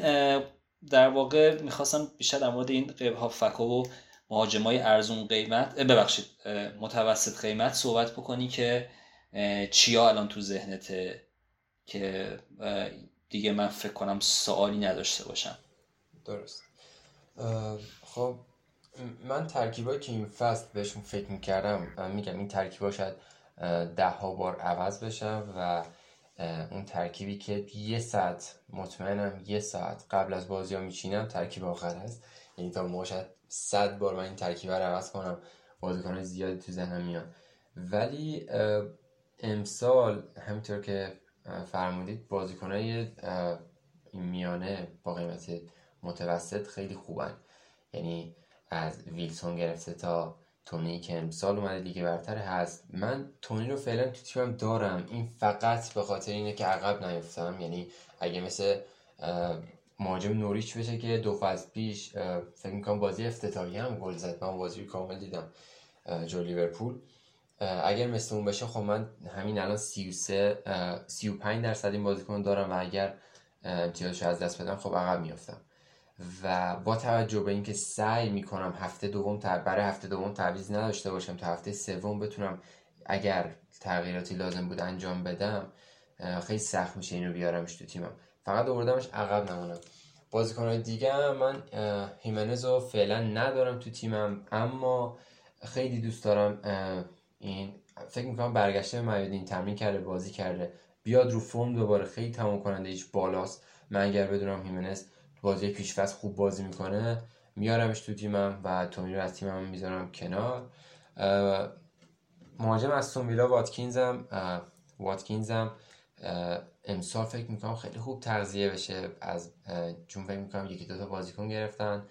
B: در واقع می‌خواستم بیشتر در مورد این فکو و مهاجمای ارزون قیمت ببخشید متوسط قیمت صحبت بکنی که چیا الان تو ذهنته که دیگه من فکر کنم سوالی نداشته باشم.
C: درست. خب من ترکیبایی که این فصل بهشون فکر می‌کردم میگم این ترکیبا شاید ده ها بار عوض بشم و اون ترکیبی که یه ساعت مطمئنم یه ساعت قبل از بازی ها میچینم ترکیب آخر هست. یعنی تا موقع شاید صد بار من این ترکیب رو عوض کنم بازیکن زیادی تو ذهنم میاد ولی امسال همینطور که فرمودید بازیکنهای این میانه با قیمت متوسط خیلی خوبن. یعنی از ویلسون گرفته تا تونی که امسال اومده لیگ برتر هست. من تونی رو فعلا تو تیمم دارم. این فقط به خاطر اینه که عقب نیفتم. یعنی اگه مثل مهاجم نوریچ بشه که دو فصل پیش فکر می‌کنم بازی افتتاحی هم گل زد. من بازی کامل دیدم جو لیورپول. اگر مثل اون بشه خب من همین الان 33 35 درصد این بازیکن دارم و اگر امتیازش از دست بدم خب عقب میافتم. و با توجه به اینکه سعی می‌کنم هفته دوم برای هفته دوم تعویض نداشته باشم تا هفته سوم بتونم اگر تغییراتی لازم بود انجام بدم خیلی سخت میشه اینو بیارمش تو تیمم. فقط آوردمش عقب نمونم. بازیکنهای دیگه من هیمنز رو فعلا ندارم تو تیمم اما خیلی دوست دارم این فکر می‌کنم برگشته میادین تمرین کرده بازی کرده. بیاد رو فرم دوباره خیلی تمام کننده ایش بالاست. من اگر بدونم هیمنز بازی پیشفست خوب بازی می‌کنه میارمش تو تیمم و تومی رو از تیمم می‌ذارم کنار. مهاجم از ویلا واتکینزم واتکینزم امسال فکر می‌کنم خیلی خوب تغذیه بشه. از چون فکر می‌کنم یکی دوتا بازیکن گرفتن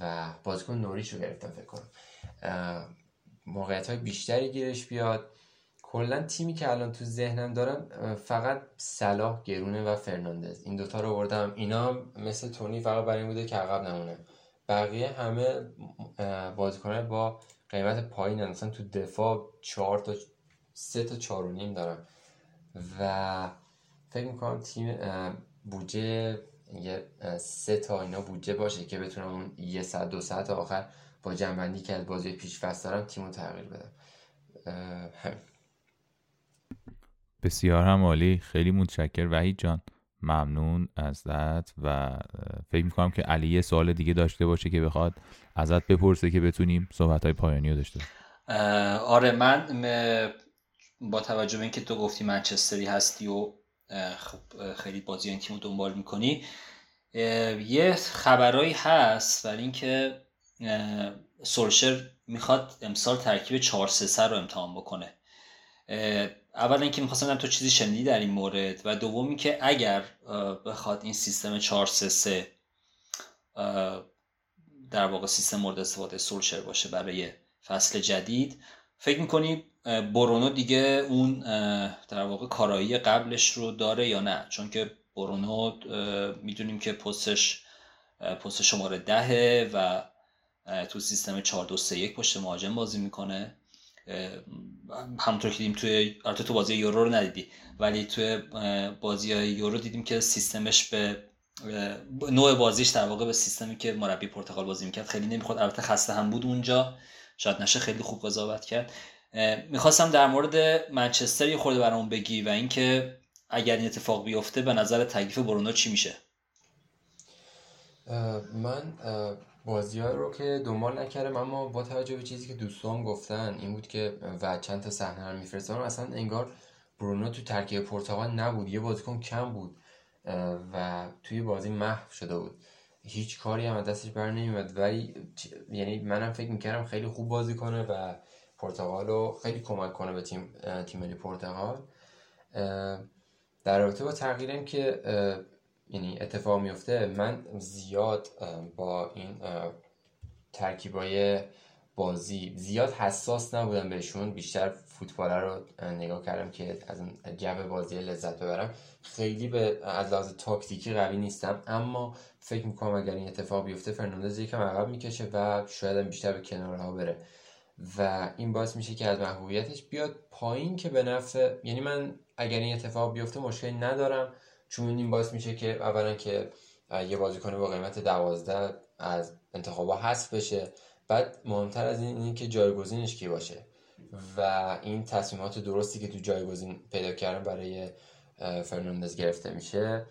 C: و بازیکن نوریش رو گرفتن فکر کنم. موقعیت های بیشتری گیرش بیاد. کلا تیمی که الان تو ذهنم دارم فقط صلاح گرونه و فرناندز. این دوتا رو بردم اینا مثل تونی فقط برای این بوده که عقب نمونه. بقیه همه بازیکنان با قیمت پایین مثلا تو دفاع چهار تا سه تا چهار و نیم دارم و فکر می‌کنم تیم بودجه یه سه تا اینا بودجه باشه که بتونم اون یه ساعت دو ساعت آخر با جنبندی که از بازی پیش فست دارم تیم رو تغییر بدم.
A: بسیار هم عالی خیلی متشکر. وحید جان ممنون ازت و فکر می‌کنم که علی یه سوال دیگه داشته باشه که بخواد ازت بپرسه که بتونیم صحبت های پایانی رو داشته
B: آره من با توجه به اینکه تو گفتی منچستری هستی و خب خیلی بازی این تیم رو دنبال می‌کنی یه خبرایی هست برای اینکه سولشر می‌خواد امسال ترکیب 4 3 رو امتحان بکنه. اول اینکه می‌خواستم تو چیزی شنیدی در این مورد و دومی که اگر بخواد این سیستم 4 3 در واقع سیستم مورد استفاده سولشر باشه برای فصل جدید فکر می‌کنی برونو دیگه اون در واقع کارایی قبلش رو داره یا نه؟ چون که برونو می‌دونیم که پستش پست شماره دهه و تو سیستم 4 2 3 1 پشت مهاجم بازی می‌کنه. همونطور که دیدیم توی البته تو بازی یورو رو ندیدی. ولی توی بازی یورو دیدیم که سیستمش به نوع بازیش در واقع به سیستمی که مربی پرتغال بازی می‌کرد خیلی نمی‌خواد. البته خسته هم بود اونجا. شاید نشه خیلی خوب قضاوت کرد. می‌خواستم در مورد منچستر یه خورده برامون بگی و اینکه اگر این اتفاق بیفته به نظر تکلیف برونو چی میشه؟
C: من بازی رو که دنبال نکردم اما با توجه به چیزی که دوستان گفتن این بود که و چند تا صحنه رو میفرستن اصلا انگار برونو تو ترکیب پرتغال نبود. یه بازیکن کم بود و توی بازی محو شده بود. هیچ کاری هم دستش بر نمیاد ولی یعنی منم فکر می‌کردم خیلی خوب بازی کنه و پرتغال رو خیلی کمک کنه به تیم تیم ملی پرتغال. در رابطه با تغییرم که یعنی اتفاق میفته من زیاد با این ترکیبای بازی زیاد حساس نبودم بهشون. بیشتر فوتبال رو نگاه کردم که از جو بازی لذت ببرم. خیلی به از لحاظ تاکتیکی قوی نیستم. اما فکر می‌کنم اگر این اتفاق بیفته فرناندز یکم عقب می‌کشه و شاید بیشتر به کنارها بره. و این باعث میشه که از محبوبیتش بیاد پایین که به نفع یعنی من اگر این اتفاق بیفته مشکلی ندارم. چون این باعث میشه که اولا که یه بازیکن با قیمت دوازده از انتخابا حذف بشه. بعد مهمتر از این اینه که جایگزینش کی باشه. و این تصمیمات درستی که تو جایگزین پیدا کردن برای فرناندز گرفته میشه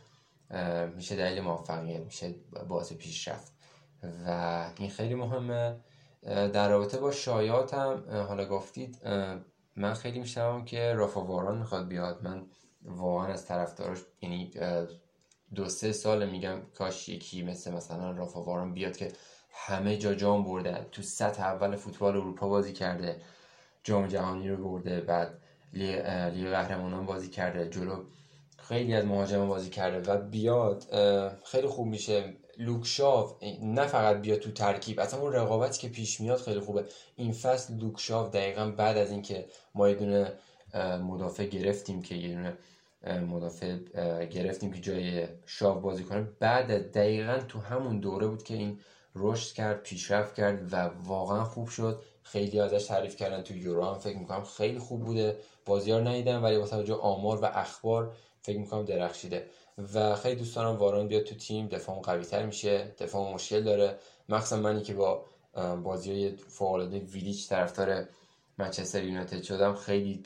C: میشه دلیل موفقیت میشه باعث پیشرفت. و این خیلی مهمه. در رابطه با شایات هم حالا گفتید من خیلی میشنوم که رافا واران می‌خواد بیاد. من واقعا از طرفداراش یعنی دو سه سال میگم کاش یکی مثل مثلا رافا واران بیاد که همه جا جام برده تو سطح اول فوتبال اروپا بازی کرده جام جهانی رو برده بعد لیگ قهرمانان بازی کرده جلو خیلی از مهاجم بازی کرده و بیاد خیلی خوب میشه. لوک شاو نه فقط بیاد تو ترکیب اصلا اون رقابتی که پیش میاد خیلی خوبه. این فصل لوک شاو دقیقا بعد از اینکه ما یه دونه مدافع گرفتیم که یه دونه مدافع گرفتیم که جای شاو بازی کنه. بعد دقیقا تو همون دوره بود که این رشد کرد پیشرفت کرد و واقعا خوب شد. خیلی ازش تعریف کردن تو یورو هم فکر می‌کنم خیلی خوب بوده. بازیار ندیدم ولی با توجه آمار و اخبار فکر می‌کنم درخشیده. و خیلی دوست دارم واران بیاد تو تیم دفاع قوی تر میشه دفاع مشکل داره. مخصوصا منی که با بازی های فوق ویلیچ طرفدار منچستر یونایتد شدم خیلی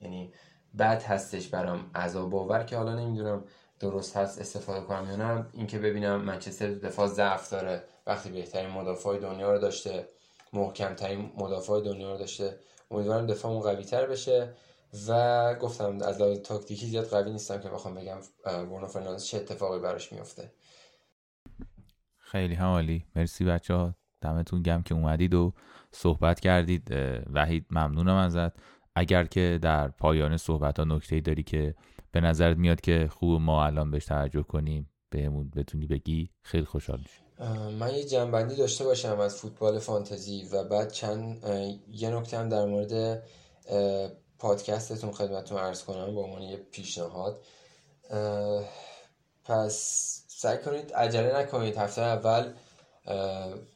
C: یعنی بد هستش برام عذاب باور که حالا نمی‌دونم درست هست استفاده کنم یا نه. اینکه ببینم منچستر دفاع ضعف داره وقتی بهترین مدافع دنیا رو داشته محکمترین مدافع دنیا رو داشته. امیدوارم دفاعمون قوی تر بشه و گفتم از لحاظ تاکتیکی زیاد قوی نیستم که بخوام بگم برونو فرناندز چه اتفاقی براش میفته
A: خیلی همالی مرسی بچه ها دمتون گم که اومدید و صحبت کردید. وحید ممنونم ازت. اگر که در پایان صحبت ها نکته داری که به نظرت میاد که خوب ما الان بهش توجه کنیم بهمون بتونی بگی خیلی خوشحال میشم.
C: من یه جنبندی داشته باشم از فوتبال فانتزی و بعد چند یه نکته هم در مورد پادکستتون خدمتتون عرض کنم با عنوان یه پیشنهاد. پس سعی کنید عجله نکنید. هفته اول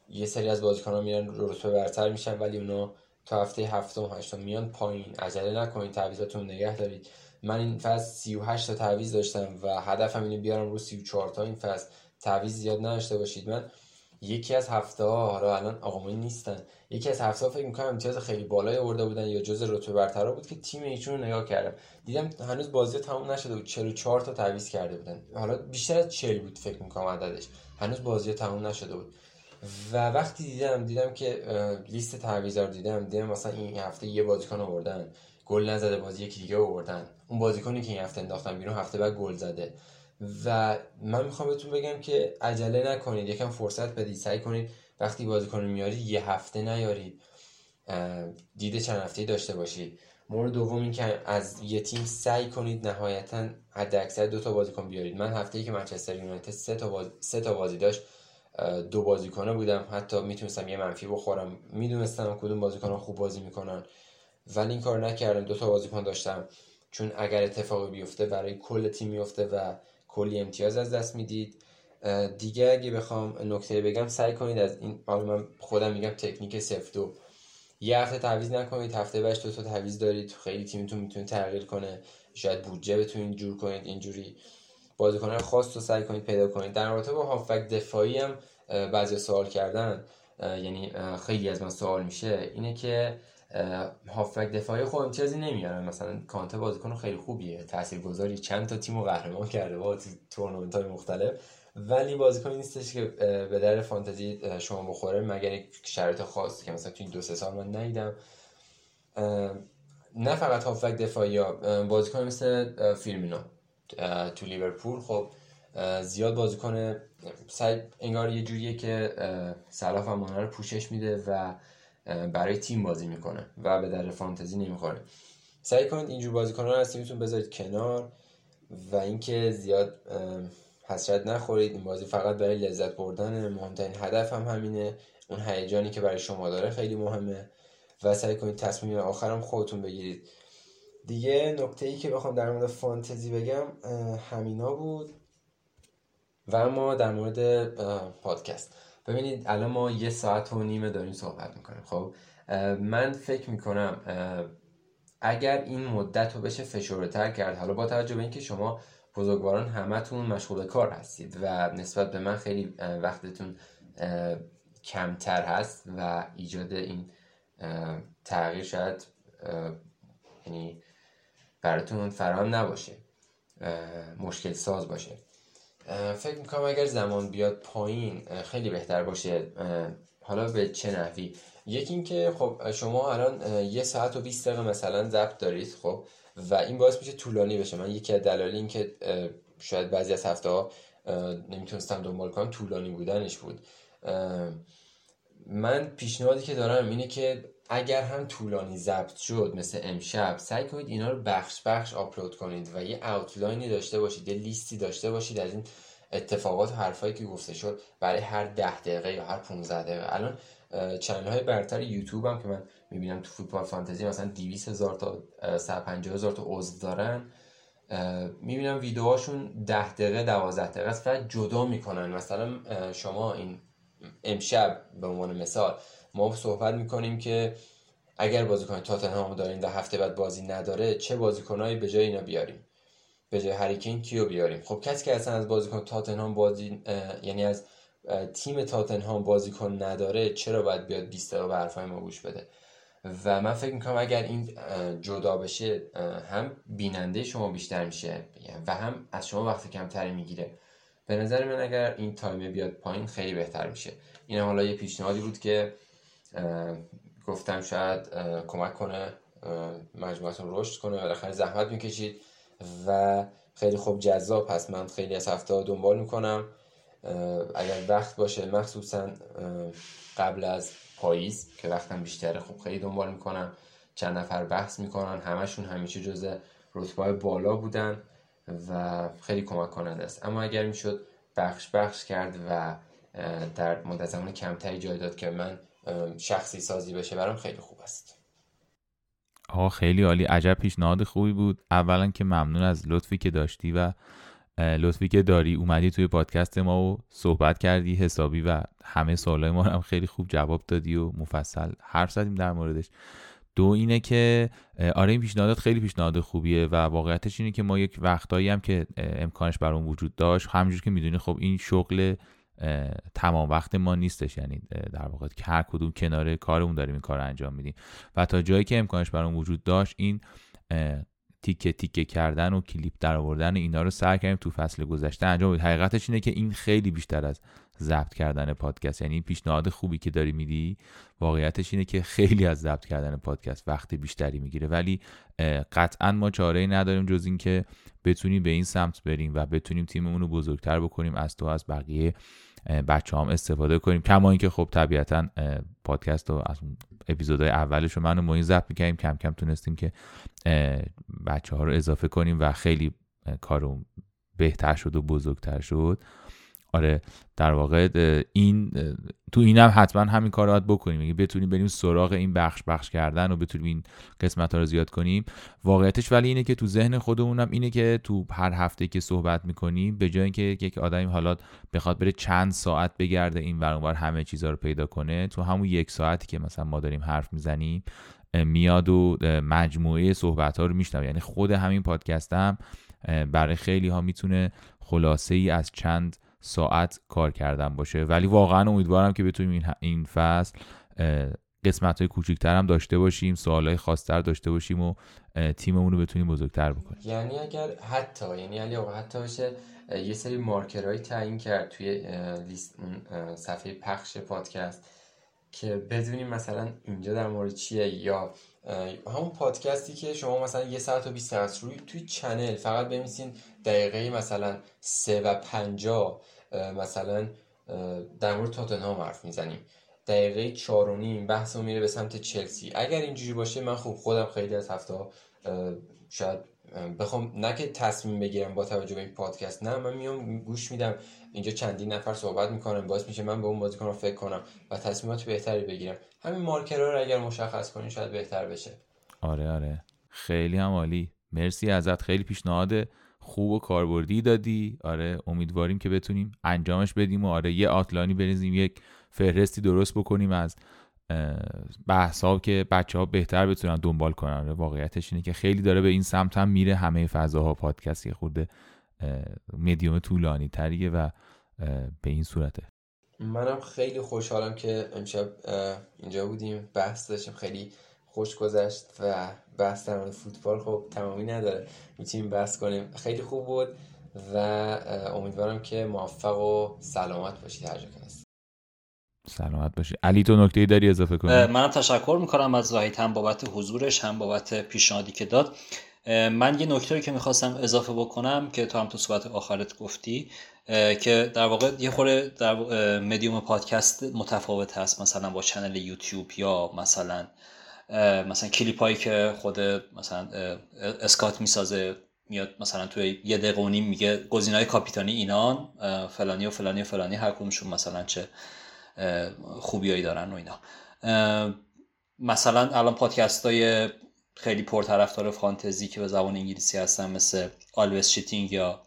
C: یه سری از ها میرن رتبه برتر میشن ولی اونا تا هفته هفتم هشتم. میان پایین. عجله نکنید. تعویضاتون نگه دارید. من این فصل 38 تا تعویض داشتم و هدفم اینه بیارم رو 34 تا این فصل. تعویض زیاد نداشته باشید. من یکی از هفته ها حالا الان آقامون نیستن. یکی از هفته ها فکر می‌کنم امتیاز خیلی بالای آورده بودن یا جز رتبه برتر بود که تیم ایشون رو نگاه کردم. دیدم هنوز بازی تموم نشده بود. 44 تا تعویض کرده بودن. حالا بیشتر از 40 بود فکر می‌کنم عددش. هنوز بازی تموم نشده بود. و وقتی دیدم دیدم که لیست تعویضا رو دیدم دیدم مثلا این هفته یه بازیکن آوردن گل نزده بازی یکی دیگه آوردن. اون بازیکنی که این هفته انداختن بیرون هفته بعد گل زده. و من می‌خوام بهتون بگم که عجله نکنید یکم فرصت بدید سعی کنید وقتی بازیکن میارید یه هفته نیارید. دید چند هفته داشته باشید. مورد دوم این که از یه تیم سعی کنید نهایتا حد اکثر دو تا بازیکن بیارید. من هفته ای که منچستر یونایتد سه تا بازی سه تا بازی داشت. دو بازیکنه بودم. حتی می‌تونستم یه منفی بخورم. می‌دونستم کدوم بازیکن خوب بازی می‌کنن. ولی این کار نکردم. دو تا بازیکن داشتم. چون اگر اتفاقی بیفته برای کل تیم میفته و کلی امتیاز از دست می‌دید. دیگه اگه بخوام نکته بگم سعی کنید از این حالا من خودم میگم تکنیک سف دو. یه هفته تعویض نکنید. هفته بعدش دو تا تعویض دارید. خیلی تیمتون می‌تونه تغییر کنه. شاید بودجه بتونید جور کنید. اینجوری. بازیکنان خاص رو سعی کنید پیدا کنید. در رابطه با هافک دفاعی هم بعضی سوال کردن یعنی خیلی از من سوال میشه اینه که هافبک دفاعی خوب امتیازی نمیارن مثلا کانته بازیکن خیلی خوبیه تاثیرگذاری. چند تا تیمو قهرمان کرده با تورنمنت های مختلف. ولی بازیکنی نیستش که به در فانتزی شما بخوره. مگر یک شرایط خاصی که مثلا تو دو سه سال من ندیدم. نه فقط هافبک دفاعی ها بازیکن مثل فیرمینو. تو لیورپول. خب زیاد بازیکن سعی انگار یه جوریه که سلاف هم رو پوشش میده و برای تیم بازی می‌کنه و به در فانتزی نمی‌خوره. سعی کنید اینجور بازیکن رو از تیمتون بذارید کنار و اینکه زیاد حسرت نخورید. این بازی فقط برای لذت بردن مهمترین هدف هم همینه. اون هیجانی که برای شما داره خیلی مهمه و سعی کنید تصمیم آخرم خودتون بگیرید. دیگه نکته ای که بخوام در مورد فانتزی بگم همینا بود و اما در مورد پادکست. ببینید الان ما یه ساعت و نیمه داریم صحبت می‌کنیم خب؟ من فکر می‌کنم اگر این مدت رو بشه فشرده کرد حالا با توجه به اینکه شما بزرگواران همتون مشغول کار هستید و نسبت به من خیلی وقتتون کمتر هست و ایجاد این تغییر شاید یعنی براتون فراهم نباشه. مشکل ساز باشه. فکر می‌کنم اگر زمان بیاد پایین خیلی بهتر باشه. حالا به چه نحوی؟ یکی اینکه خب شما الان یه ساعت و 20 دقیقه مثلا ضبط دارید خب و این باعث میشه طولانی بشه. من یکی از دلایل این که شاید بعضی از هفته ها نمی‌تونستم دنبال کنم طولانی بودنش بود. من پیشنهادی که دارم اینه که اگر هم طولانی ضبط شد مثل امشب سعی کنید اینا رو بخش بخش آپلود کنید و یه اوتلاینی داشته باشید یه لیستی داشته باشید از این اتفاقات و حرفایی که گفته شد برای هر ده دقیقه یا هر 15 دقیقه. الان چنل های برتر یوتیوب هم که من می‌بینم تو فوتبال فانتزی مثلا 200 هزار تا 150 هزار تا عضو دارن. می‌بینم ویدیوهاشون 10 دقیقه 12 دقیقه است. و جدا می‌کنن. مثلا شما این امشب به عنوان مثال ما صحبت می‌کنیم که اگر بازیکن تاتنهام دارین در هفته بعد بازی نداره چه بازیکنایی به جای اینا بیاریم؟ به جای هریکین کیو بیاریم؟ خب کسی که اصلا از بازیکن تاتنهام بازی یعنی از تیم تاتنهام بازیکن نداره چرا باید بیاد 20 دقیقه به حرفای ما گوش بده؟ و من فکر می‌کنم اگر این جدا بشه هم بیننده شما بیشتر میشه و هم از شما وقت کمتری می‌گیره. به نظر من اگر این تایمه بیاد پایین خیلی بهتر میشه. این حالا یه پیشنهادی بود که گفتم شاید کمک کنه مجموعتون رشد کنه. بالاخره زحمت می‌کشید و خیلی خوب جذاب. هست من خیلی از هفته دنبال می‌کنم. اگر وقت باشه مخصوصا قبل از پاییز که وقتم بیشتره خب خیلی دنبال می‌کنم. چند نفر بحث می‌کنن همشون همیشه جز رتبه بالا بودن و خیلی کمک کننده است. اما اگر می‌شد بخش بخش کرد و در مدت زمان کمتری جای داد که من شخصی سازی بشه برام خیلی خوب است.
A: آقا خیلی عالی. عجب پیشنهاد خوبی بود. اولا که ممنون از لطفی که داشتی و لطفی که داری اومدی توی پادکست ما و صحبت کردی حسابی و همه سوالای ما هم خیلی خوب جواب دادی و مفصل حرف زدیم در موردش. دو اینه که آره این پیشنهادات خیلی پیشنهاد خوبیه و واقعیتش اینه که ما یک وقتایی هم که امکانش برام وجود داشت همونجور که می‌دونی خب این شغل تمام وقت ما نیستش. یعنی در واقع هر کدوم کنار کارمون داریم این کار رو انجام میدیم. و تا جایی که امکانش برام وجود داشت این تیکه تیکه کردن و کلیپ در آوردن اینا رو سعی کردیم تو فصل گذشته انجام بدیم. حقیقتش اینه که این خیلی بیشتر از ضبط کردن پادکست یعنی پیشنهاد خوبی که داری میدی واقعیتش اینه که خیلی از ضبط کردن پادکست وقت بیشتری می‌گیره. ولی قطعا ما چاره ای نداریم جز اینکه بتونیم به این سمت بریم و بتونیم تیممون رو بزرگتر بکنیم از تو از بقیه بچه هم استفاده کنیم. کما اینکه خب طبیعتا پادکست رو از اپیزودهای اولش رو من و موین ضبط می‌کنیم کم کم تونستیم که بچه ها رو اضافه کنیم و خیلی کارو بهتر شد و بزرگتر شد. آره در واقع این تو اینم حتما همین کار باید بکنیم. اگه بتونیم بریم سراغ این بخش بخش کردن و بتونیم این قسمت ها رو زیاد کنیم واقعیتش ولی اینه که تو ذهن خودمونم اینه که تو هر هفته که صحبت می‌کنیم به جای اینکه یک آدمی حالا بخواد بره چند ساعت بگرده این ور همه چیزها رو پیدا کنه تو همون یک ساعتی که مثلا ما داریم حرف می‌زنیم میاد و مجموعه صحبت ها رو میشنوه. یعنی خود همین پادکست هم برای خیلی ها می‌تونه خلاصه ای از چند ساعت کار کردن باشه. ولی واقعا امیدوارم که بتونیم این, فصل قسمت های کوچیکتر هم داشته باشیم سوال های خاصتر داشته باشیم و تیممون رو بتونیم بزرگتر بکنیم.
C: یعنی اگر حتی یعنی علی حتی بشه یه سری مارکرهایی تعیین کرد توی لیست صفحه پخش پادکست که بدونیم مثلا اینجا در مورد چیه یا همون پادکستی که شما مثلا یه ساعت و 20 دقیقه روی توی چنل فقط بمیسین دقیقه مثلا سه و پنجا مثلا در مورد تاتنهام حرف می‌زنیم. دقیقه چهار و نیم بحث میره به سمت چلسی. اگر اینجوری باشه من خوب خودم خیلی از هفته شاید بخوام نه که تصمیم بگیرم با توجه به این پادکست نه من میام گوش میدم اینجا چندین نفر صحبت می‌کنم باعث میشه من به اون بازیکن رو فکر کنم و تصمیمات بهتری بگیرم. همین مارکرها رو اگر مشخص کنین شاید بهتر بشه.
A: آره آره. خیلی هم عالی. مرسی ازت. خیلی پیشنهاد خوب و کاربردی دادی. آره امیدواریم که بتونیم انجامش بدیم و آره یه آتلانی بریزیم یک فهرستی درست بکنیم از بحث ها که بچه ها بهتر بتونن دنبال کنن. آره، واقعیتش اینه که خیلی داره به این سمت هم میره. همه فضاها پادکست یه خورده مدیوم طولانی تریه و به این صورته.
C: منم خیلی خوشحالم که امشب اینجا بودیم. بحث داشتیم. خیلی خوش گذشت و بحث در فوتبال خب تمامی نداره. می‌تونیم بحث کنیم. خیلی خوب بود و امیدوارم که موفق و سلامت باشید هر جا هست
A: سلامت باشی. علی تو نکته داری اضافه کنی؟
B: منم تشکر می‌کنم از وحید هم بابت حضورش هم بابت پیشنهادی که داد. من یه نکته که می‌خواستم اضافه بکنم که تو هم تو صحبت آخرت گفتی که در واقع یه خوره در مدیوم پادکست متفاوت هست. مثلا با چنل یوتیوب یا مثلا مثلا کلیپ هایی که خود مثلا اسکات می‌سازه میاد مثلا توی یه دقیقه و نیم میگه گزینه‌های کاپیتانی اینان فلانی و فلانی و فلانی هر کدومشون مثلا چه خوبیایی دارن و اینا. مثلا الان پادکست های خیلی پرطرفدار فانتزی که به زبان انگلیسی هستن مثل Always Cheating یا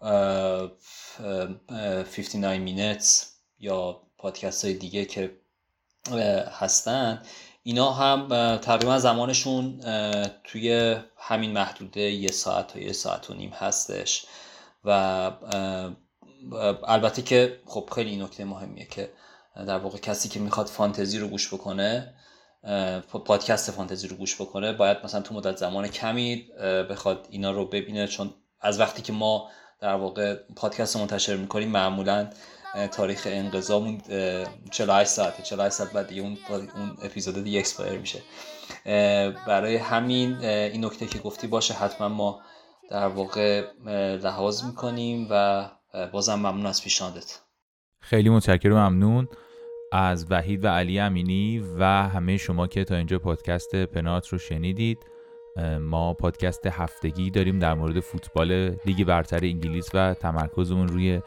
B: 59 Minutes یا پادکست های دیگه که هستن اینا هم تقریبا زمانشون توی همین محدوده یه ساعت تا یه ساعت و نیم هستش و البته که خب خیلی نکته مهمیه که در واقع کسی که می‌خواد فانتزی رو گوش بکنه پادکست فانتزی رو گوش بکنه باید مثلا تو مدت زمان کمی بخواد اینا رو ببینه چون از وقتی که ما در واقع پادکست منتشر می‌کنیم معمولا تاریخ انقضامون 48 ساعته 48 ساعت بعد اون اون اپیزود دیگه expire میشه. برای همین این نکته که گفتی باشه حتما ما در واقع لحاظ می‌کنیم و بازم ممنون از پیشنهادت.
A: خیلی متشکرم ممنون از وحید و علی امینی و همه شما که تا اینجا پادکست پنارت رو شنیدید. ما پادکست هفتگی داریم در مورد فوتبال لیگ برتر انگلیس و تمرکزمون روی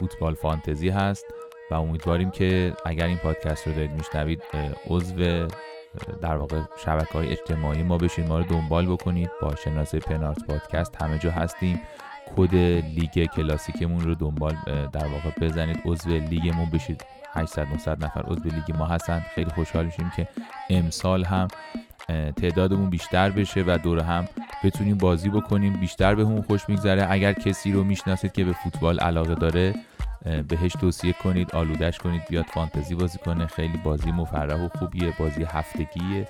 A: فوتبال فانتزی هست و امیدواریم که اگر این پادکست رو دارید میشنوید عضو در واقع شبکه های اجتماعی ما بشین ما رو دنبال بکنید. با شناسه پنارت پادکست همه جا هستیم. کد لیگ کلاسیکمون رو دنبال در واقع بزنید. عضو لیگمون بشید. 800 900 نفر عضو لیگ ما هستن. خیلی خوشحال میشیم که امسال هم تعدادمون بیشتر بشه و دور هم بتونیم بازی بکنیم. بیشتر به خوش میگذره. اگر کسی رو می‌شناسید که به فوتبال علاقه داره بهش توصیه کنید آلودش کنید بیاد فانتزی بازی کنه. خیلی بازی مفرح و خوبیه بازی هفتگیه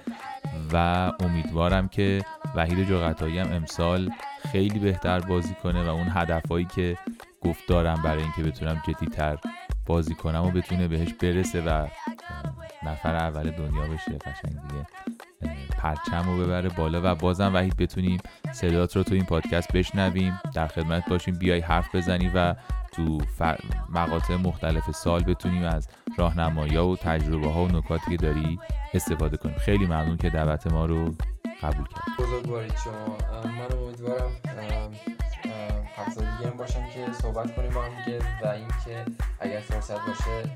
A: و امیدوارم که وحید جغتایی هم امسال خیلی بهتر بازی کنه و اون هدفهایی که گفت دارم برای اینکه بتونم جدیتر بازی کنم و بتونه بهش برسه و نفر اول دنیا بشه قشنگ دیگه پرچم رو ببره بالا و بازم وحید بتونیم صدات رو تو این پادکست بشنویم. در خدمت باشیم. بیای حرف بزنی و تو مقاطع مختلف سال بتونیم از راهنمایی و تجربه ها و نکاتی که داری استفاده کنیم. خیلی ممنون که دعوت ما رو قبول کرد
C: بزرگوارید شما. من امیدوارم هفته دیگه هم باشم که صحبت کنیم با هم دیگه و اینکه اگر فرصت باشه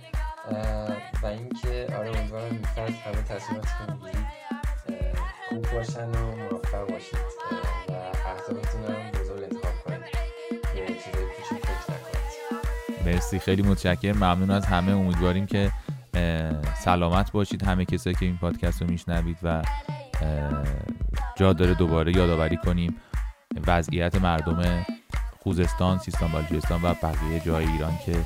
C: و اینکه آره امیدوارم میفرد همه تصمیماتی که خوب باشن و موفق باشید و اهدافتون هم بزرگ انتخاب کنید یه چیزایی پیش فکر نکنید.
A: مرسی خیلی متشکرم. ممنون از همه. امیدواریم که سلامت باشید. همه کسایی که این پادکست رو میشنوید و جا داره دوباره یادآوری کنیم. وضعیت مردم خوزستان، سیستان بلوچستان و بقیه جای ایران که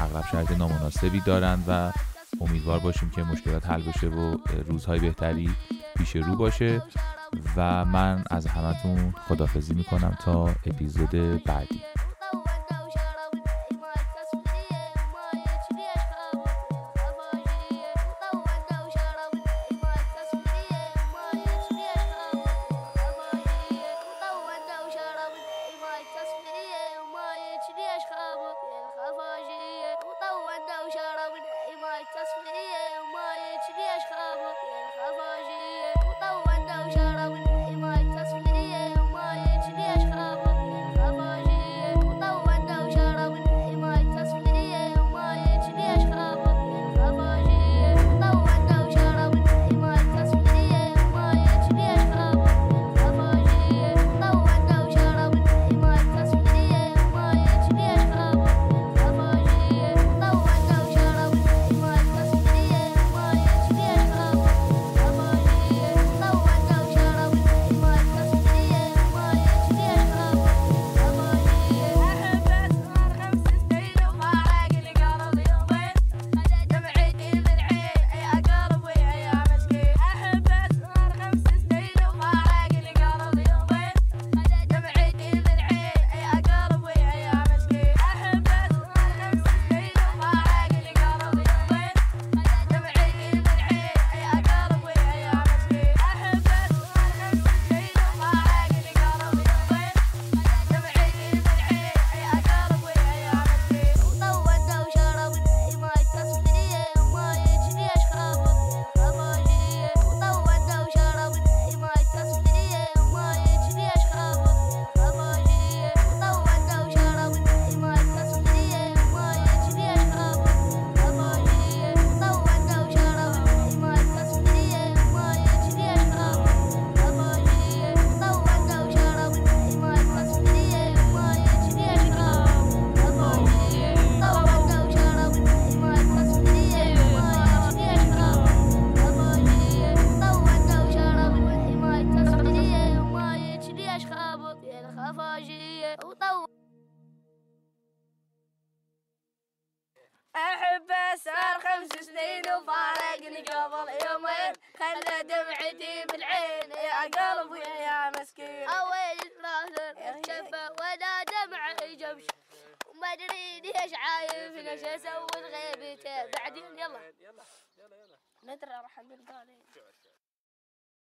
A: اغلب شرط نامناسبی دارند و امیدوار باشیم که مشکلات حل بشه و روزهای بهتری پیش رو باشه. و من از همتون خدافزی می‌کنم تا اپیزود بعدی.